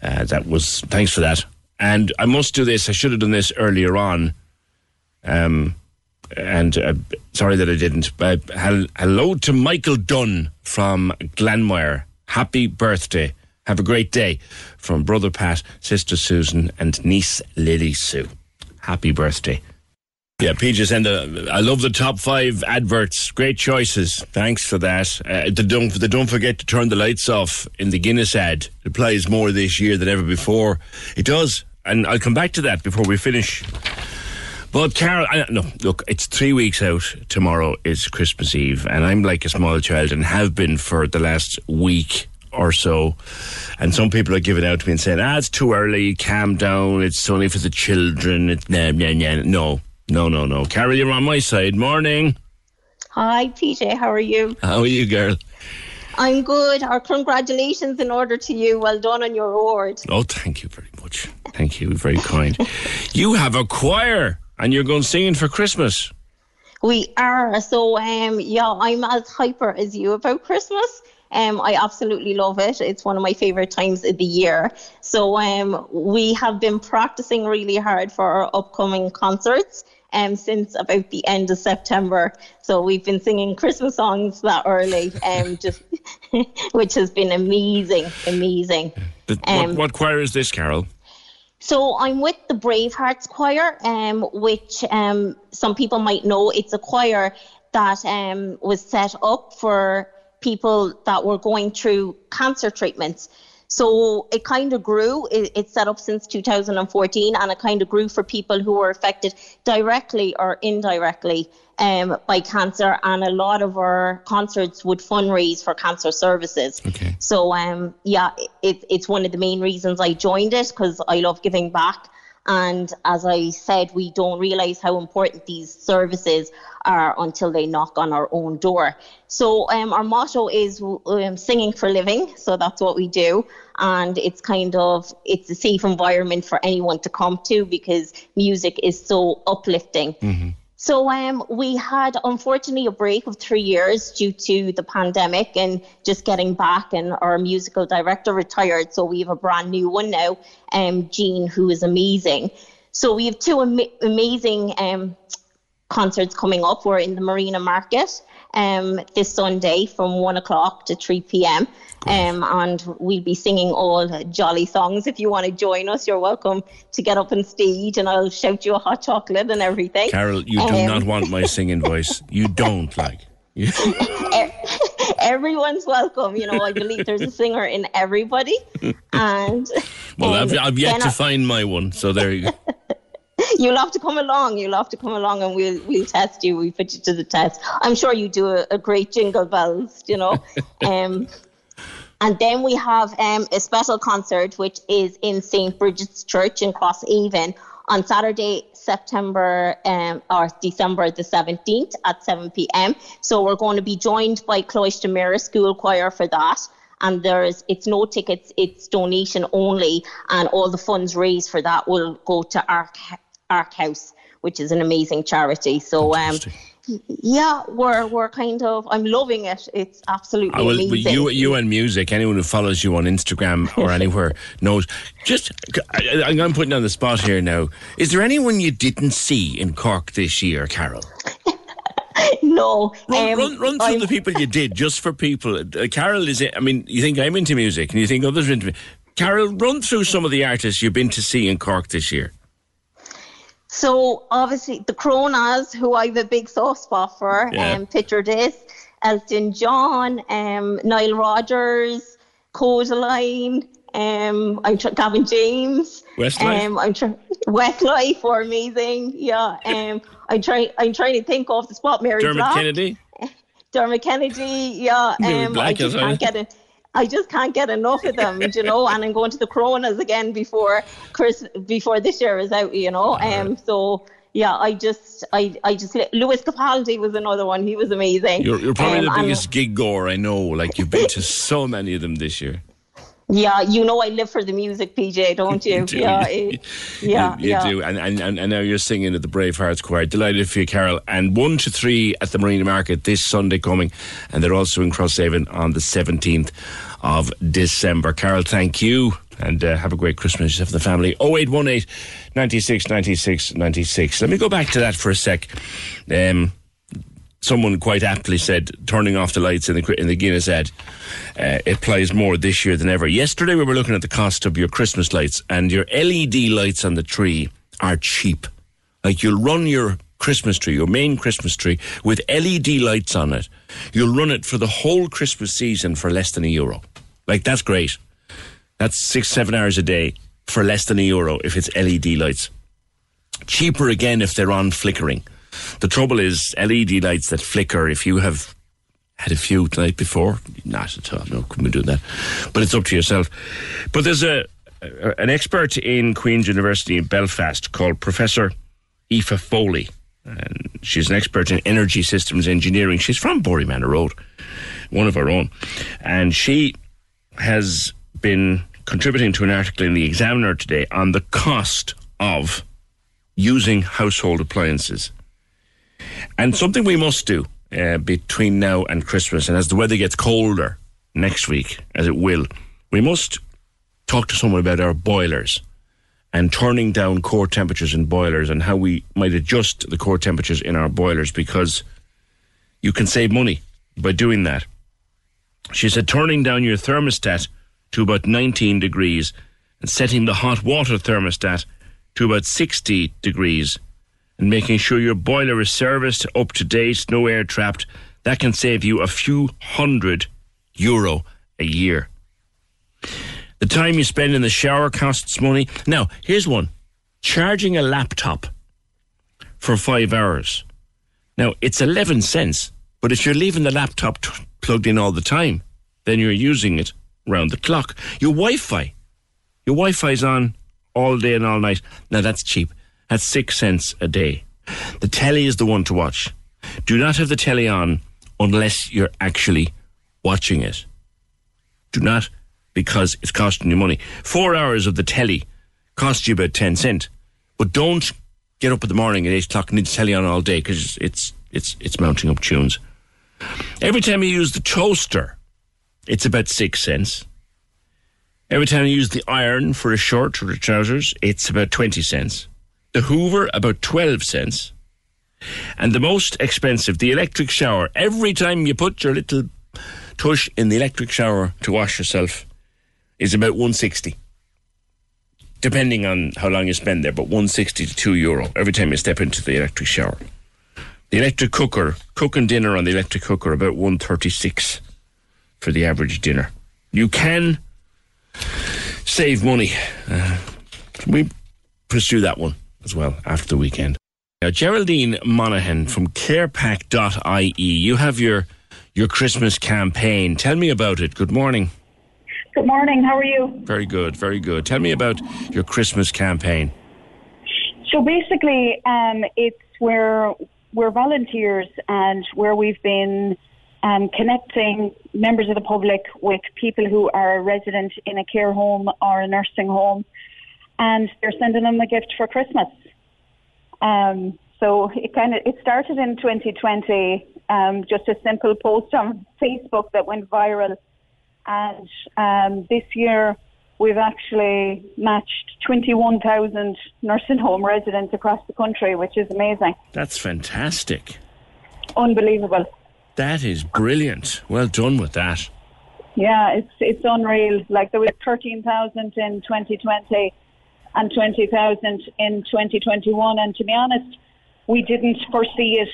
Uh, that was thanks for that. And I must do this. I should have done this earlier on. Um, and uh, sorry that I didn't. But hello to Michael Dunn from Glanmire. Happy birthday. Have a great day from brother Pat, sister Susan, and niece Lily Sue. Happy birthday. Yeah, PJ send I love the top five adverts. Great choices. Thanks for that. Uh, the don't, the don't forget to turn the lights off in the Guinness ad. It plays more this year than ever before. It does. And I'll come back to that before we finish. But Carol, I, no, look, it's three weeks out. Tomorrow is Christmas Eve, and I'm like a small child and have been for the last week or so. And some people are giving out to me and saying, ah, it's too early, calm down, it's only for the children. It's nah, nah, nah. No, no, no, no. Carol, you're on my side. Morning. Hi, PJ. How are you? How are you, girl? I'm good. Our congratulations in order to you. Well done on your award. Oh, thank you very much. Thank you. Very kind. you have a choir and you're going singing for Christmas. We are. So, um, yeah, I'm as hyper as you about Christmas. Um, I absolutely love it. It's one of my favorite times of the year. So um, we have been practicing really hard for our upcoming concerts um, since about the end of September. So we've been singing Christmas songs that early, um, just which has been amazing, amazing. The, what, Um, what choir is this, Carol? So I'm with the Bravehearts Choir, um, which um, some people might know. It's a choir that um, was set up for people that were going through cancer treatments. So it kind of grew. It, it's set up since 2014, and it kind of grew for people who were affected directly or indirectly um, by cancer. And a lot of our concerts would fundraise for cancer services. Okay. So um, yeah, it, it's one of the main reasons I joined it because I love giving back. And as I said, we don't realize how important these services are until they knock on our own door. So um, our motto is um, singing for living. So that's what we do. And it's kind of, it's a safe environment for anyone to come to because music is so uplifting. So um, we had unfortunately a break of three years due to the pandemic and just getting back. And our musical director retired, so we have a brand new one now, um, Jean, who is amazing. So we have two ama- amazing um, concerts coming up. We're in the Marina Market um, this Sunday from one o'clock to three p.m. Um, and we'll be singing all jolly songs. If you want to join us, you're welcome to get up on stage, and I'll shout you a hot chocolate and everything. Carol, you do Um, not want my singing voice. You don't like. You- everyone's welcome. You know, I believe there's a singer in everybody, and well, um, I've, I've yet to I- find my one, so there you go. You'll have to come along. You'll have to come along, and we'll we'll test you. We put you to the test. I'm sure you do a, a great jingle bells. You know, um, and then we have um, a special concert which is in St Bridget's Church in Crosshaven on Saturday, September um, or December the 17th at 7 p.m. So we're going to be joined by Cloister Mirror School Choir for that. And there's it's no tickets, it's donation only, and all the funds raised for that will go to ARC ARC House, which is an amazing charity. So um, yeah, we're we're kind of I'm loving it. It's absolutely will, amazing. you, you and music, anyone who follows you on Instagram or anywhere knows. Just, I, I'm putting on the spot here now. Is there anyone you didn't see in Cork this year, Carol? no. Run, um, run, run through the people you did, just for people. Uh, Carol is. It I mean, you think I'm into music, and you think others are into. Carol, run through some of the artists you've been to see in Cork this year. So obviously the Coronas, who I have a big soft spot for, Yeah. um, picture this, Elton John, um, Nile Rodgers, Kodaline, um, I'm tr- Gavin James, Westlife? um, I'm Westlife were amazing, yeah. Um, I'm trying, I'm trying to think off the spot. Mary Dermot Black, Kennedy. Dermot Kennedy, yeah. Um, Black I just can't get it. I just can't get enough of them, you know. And I'm going to the Coronas again before Chris, before this year is out, you know. Um, so yeah, I just, I, I just, Lewis Capaldi was another one. He was amazing. You're, you're probably Um, the biggest gig goer I know. Like you've been to so many of them this year. Yeah, you know, I live for the music, PJ, don't you? do. Yeah, it- yeah, you, you yeah. do, and, and and now you're singing at the Bravehearts Choir. Delighted for you, Carol. And one to three at the Marina Market this Sunday coming, and they're also in Crosshaven on the 17th of December. Carol, thank you, and uh, have a great Christmas yourself and the family. 0818 96 96 96. Let me go back to that for a sec. Um, someone quite aptly said, turning off the lights in the in the Guinness ad, uh, it plays more this year than ever. Yesterday we were looking at the cost of your Christmas lights, and your LED lights on the tree are cheap. Like you'll run your Christmas tree, your main Christmas tree, with LED lights on it, you'll run it for the whole Christmas season for less than a euro. Like, that's great. That's six, seven hours a day for less than a euro if it's LED lights. Cheaper again if they're on flickering. The trouble is LED lights that flicker if you have had a few the night before. Not at all. No, couldn't be doing that. But it's up to yourself. But there's a, an expert in Queen's University in Belfast called Professor Aoife Foley. And she's an expert in energy systems engineering. She's from Manor Road, one of our own. And she has been contributing to an article in the Examiner today on the cost of using household appliances. And something we must do uh, between now and Christmas, and as the weather gets colder next week, as it will, we must talk to someone about our boilers and turning down core temperatures in boilers and how we might adjust the core temperatures in our boilers because you can save money by doing that. She said turning down your thermostat to about 19 degrees and setting the hot water thermostat to about 60 degrees and making sure your boiler is serviced, up to date, no air trapped, that can save you a few hundred euro a year. The time you spend in the shower costs money. Now, here's one charging a laptop for five hours. Now, it's 11 cents, but if you're leaving the laptop t- plugged in all the time, then you're using it round the clock. Your Wi Fi, your Wi Fi's on all day and all night. Now, that's cheap. That's six cents a day. The telly is the one to watch. Do not have the telly on unless you're actually watching it. Do not, because it's costing you money. Four hours of the telly costs you about 10 cent. But don't get up in the morning at 8 o'clock and need the telly on all day because it's, it's, it's mounting up tunes. Every time you use the toaster, it's about six cents. Every time you use the iron for a shirt or a trousers, it's about 20 cents. The Hoover, about 12 cents. And the most expensive, the electric shower. Every time you put your little tush in the electric shower to wash yourself, is about 160 depending on how long you spend there, but 160 to 2 euro every time you step into the electric shower. The electric cooker, cooking dinner on the electric cooker, about 136 for the average dinner. You can save money. Uh, we pursue that one as well after the weekend. Now, Geraldine Monaghan from carepack.ie, you have your your Christmas campaign. Tell me about it. Good morning. Good morning. How are you? Very good, very good. Tell me about your Christmas campaign. So basically, um, it's where we're volunteers and where we've been um, connecting members of the public with people who are resident in a care home or a nursing home, and they're sending them a gift for Christmas. Um, so it kind of it started in 2020, um, just a simple post on Facebook that went viral, and um, this year we've actually matched 21,000 nursing home residents across the country, which is amazing. That's fantastic. Unbelievable. That is brilliant. Well done with that. Yeah, it's it's unreal. Like there was thirteen thousand in twenty twenty and twenty thousand in twenty twenty one and to be honest, we didn't foresee it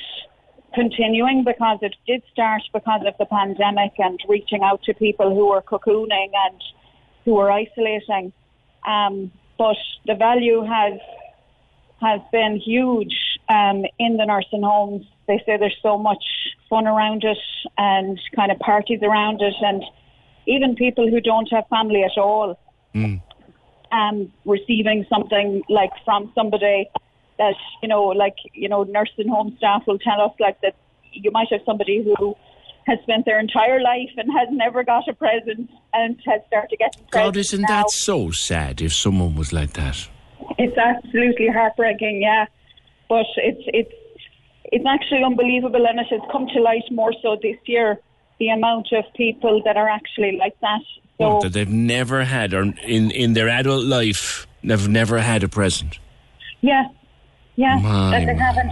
continuing because it did start because of the pandemic and reaching out to people who were cocooning and who were isolating. Um, but the value has has been huge um, in the nursing homes. They say there's so much fun around it and kind of parties around it, and even people who don't have family at all, mm. um, receiving something like from somebody that you know, like you know, nursing home staff will tell us like that you might have somebody who has spent their entire life and has never got a present and has started getting presents. God, isn't now. that so sad if someone was like that? It's absolutely heartbreaking, yeah. But it's it's it's actually unbelievable, and it has come to light more so this year. The amount of people that are actually like that. So What, that they've never had, or in, in their adult life, they've never had a present. yeah, yeah, My, that they haven't.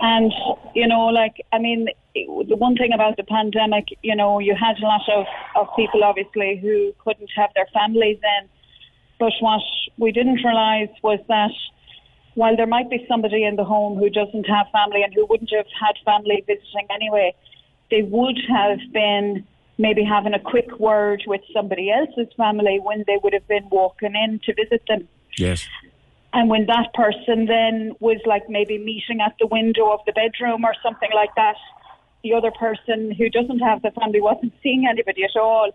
And you know, like I mean, the one thing about the pandemic, you know, you had a lot of of people obviously who couldn't have their families in. But what we didn't realise was that while there might be somebody in the home who doesn't have family and who wouldn't have had family visiting anyway, they would have been maybe having a quick word with somebody else's family when they would have been walking in to visit them. Yes. And when that person then was like maybe meeting at the window of the bedroom or something like that, the other person who doesn't have the family wasn't seeing anybody at all.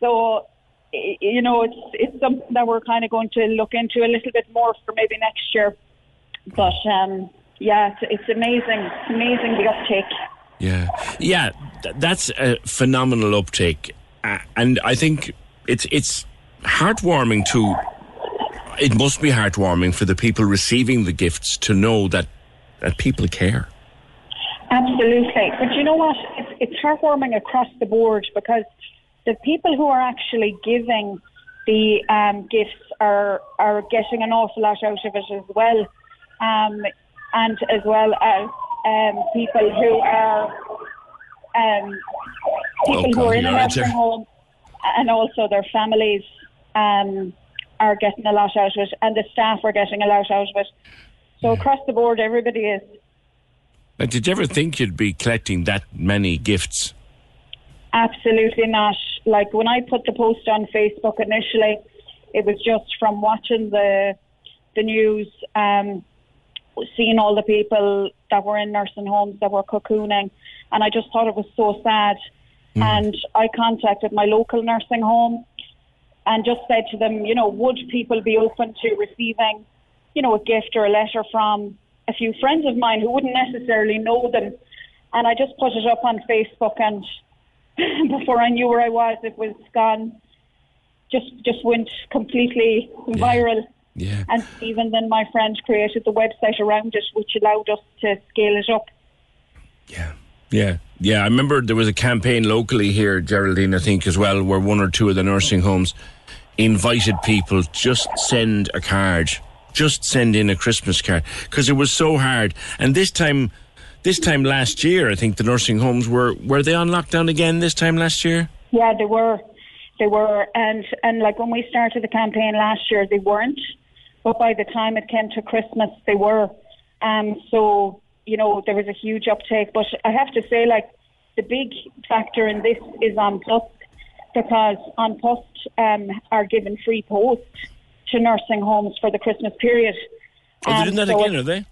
So, you know, it's it's something that we're kind of going to look into a little bit more for maybe next year. But um, yeah, it's, it's amazing, it's amazing the uptake. Yeah, yeah, th- that's a phenomenal uptake, uh, and I think it's it's heartwarming to. It must be heartwarming for the people receiving the gifts to know that that people care. Absolutely. But you know what? It's, it's heartwarming across the board because the people who are actually giving the um, gifts are are getting an awful lot out of it as well, um, and as well as um, people who are um, people Oh, who are in a nursing home and also their families um, are getting a lot out of it, and the staff are getting a lot out of it. So across the board, everybody is. Now, did you ever think you'd be collecting that many gifts? Absolutely not. Like when I put the post on Facebook initially, it was just from watching the the news, um, seeing all the people that were in nursing homes that were cocooning, and I just thought it was so sad. And I contacted my local nursing home and just said to them, you know, would people be open to receiving, you know, a gift or a letter from a few friends of mine who wouldn't necessarily know them? And I just put it up on Facebook, and before I knew where I was, it was gone. Just just went completely viral. Yeah. And even then, my friend created the website around it, which allowed us to scale it up. Yeah. Yeah, yeah. I remember there was a campaign locally here, Geraldine, I think, as well, where one or two of the nursing homes invited people just send a card, just send in a Christmas card, because it was so hard. And this time, this time last year, I think the nursing homes were were they on lockdown again this time last year? Yeah, they were, they were, and and like when we started the campaign last year, they weren't, but by the time it came to Christmas, they were. Um, so you know there was a huge uptake, but I have to say, like the big factor in this is An Post because An Post um, are given free post to nursing homes for the Christmas period. Oh, they're Um, doing that so again, are they?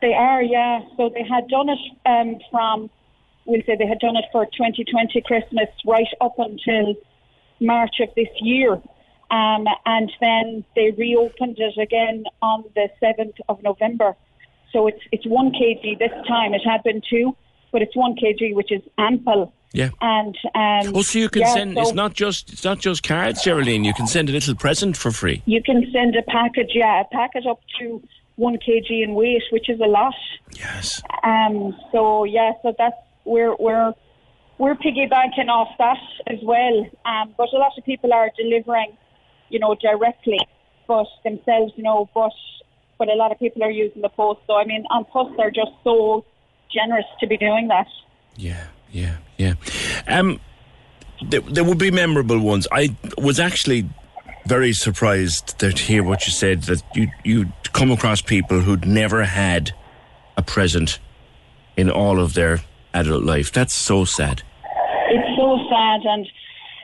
they are, yeah. So they had done it um, from, we'll say they had done it for 2020 Christmas right up until March of this year. Um, and then they reopened it again on the 7th of November. So it's it's one kg this time. It had been two, but it's one kg, which is ample. Yeah. And um, Oh, so you can yeah, send. so- it's not just it's not just cards, Geraldine. You can send a little present for free. You can send a package, yeah, a package up to one kg in weight, which is a lot. Yes. Um. So yeah, so that's we're we're we're piggybacking off that as well. Um. But a lot of people are delivering, you know, directly, but themselves, you know, but but a lot of people are using the post. So I mean, An Post they're just so generous to be doing that. Yeah, yeah. Yeah. Um, there, there would be memorable ones. I was actually very surprised to hear what you said that you you'd come across people who'd never had a present in all of their adult life. That's so sad. It's so sad, and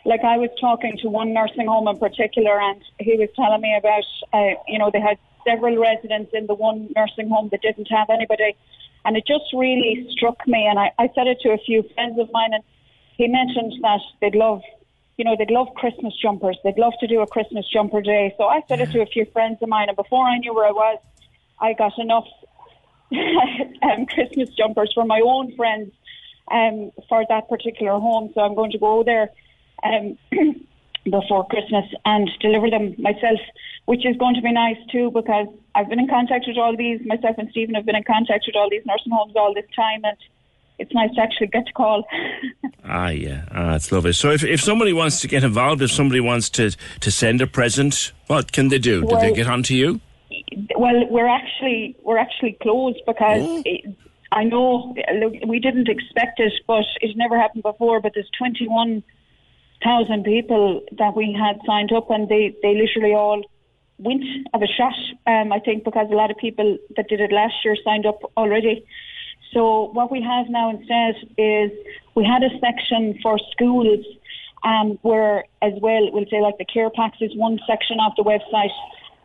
like I was talking to one nursing home in particular, and he was telling me about, uh, you know, they had several residents in the one nursing home that didn't have anybody, and it just really struck me. And I, I said it to a few friends of mine, and he mentioned that they'd love, you know, they'd love Christmas jumpers. They'd love to do a Christmas jumper day. So I said it to a few friends of mine, and before I knew where I was, I got enough um, Christmas jumpers for my own friends um, for that particular home. So I'm going to go there um, before Christmas and deliver them myself, which is going to be nice too because I've been in contact with all these, myself and Stephen have been in contact with all these nursing homes all this time and it's nice to actually get to call. Ah, yeah, ah, it's lovely. So, if if somebody wants to get involved, if somebody wants to to send a present, what can they do? Do they get on to you? well, we're actually we're actually closed because it, I know look, we didn't expect it, but it never happened before. But there's 21,000 people that we had signed up, and they they literally all went of a shot. Um, I think because a lot of people that did it last year signed up already. So what we have now instead is we had a section for schools um, where as well we'll say like the care packs is one section of the website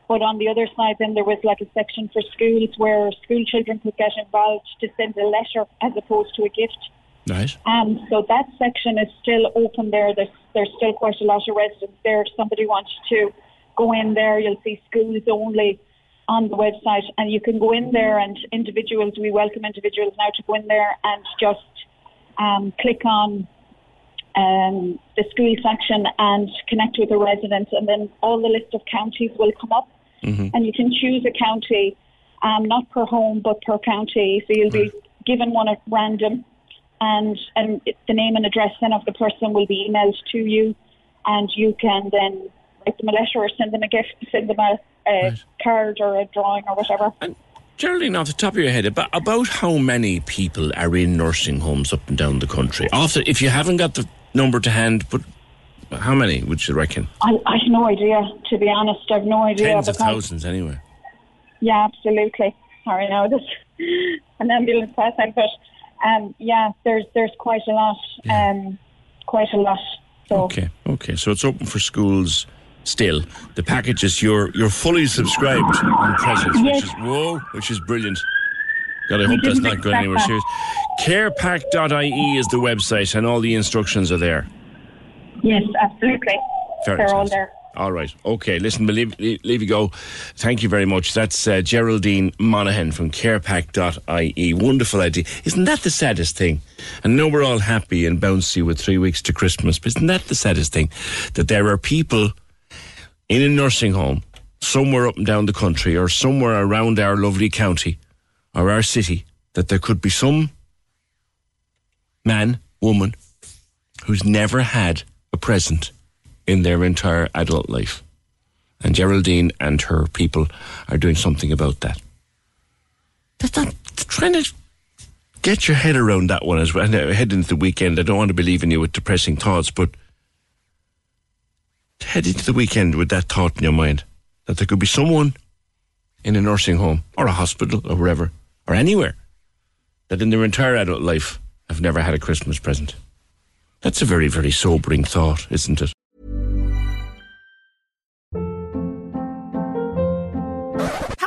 but on the other side then there was like a section for schools where school children could get involved to send a letter as opposed to a gift Nice. um, so that section is still open there. There's, there's still quite a lot of residents there. If somebody wants to go in there, you'll see schools only on the website, and you can go in there and individuals. We welcome individuals now to go in there and just um, click on um, the school section and connect with a resident, and then all the list of counties will come up, and you can choose a county, um, not per home but per county. So you'll be given one at random, and and the name and address then of the person will be emailed to you, and you can then write them a letter or send them a gift, send them a, a card or a drawing or whatever. Geraldine, off the top of your head, about, about how many people are in nursing homes up and down the country? After, if you haven't got the number to hand, but how many would you reckon? I, I have no idea, to be honest. I've no idea. Tens of thousands, anyway. Yeah, absolutely. Sorry, now this an ambulance passing, but um, yeah, there's there's quite a lot, um, quite a lot. So Okay, okay. So it's open for schools still. The packages you're you're fully subscribed on presents, Yes. which is whoa, which is brilliant. God, I hope that's didn't going anywhere that. serious. Carepack.ie is the website, and all the instructions are there. yes, absolutely, Very they're all there. All right. Okay. Listen, we'll leave, leave, leave you go. Thank you very much. That's uh, Geraldine Monaghan from carepack.ie. Wonderful idea. Isn't that the saddest thing? I know we're all happy and bouncy with three weeks to Christmas, but isn't that the saddest thing? That there are people in a nursing home somewhere up and down the country or somewhere around our lovely county or our city that there could be some man, woman who's never had a present in their entire adult life. And Geraldine and her people are doing something about that. That's not trying to get your head around that one as well. Uh, head into the weekend. I don't want to be leaving you with depressing thoughts, but head into the weekend with that thought in your mind that there could be someone in a nursing home or a hospital or wherever or anywhere that in their entire adult life have never had a Christmas present. That's a very, very sobering thought, isn't it?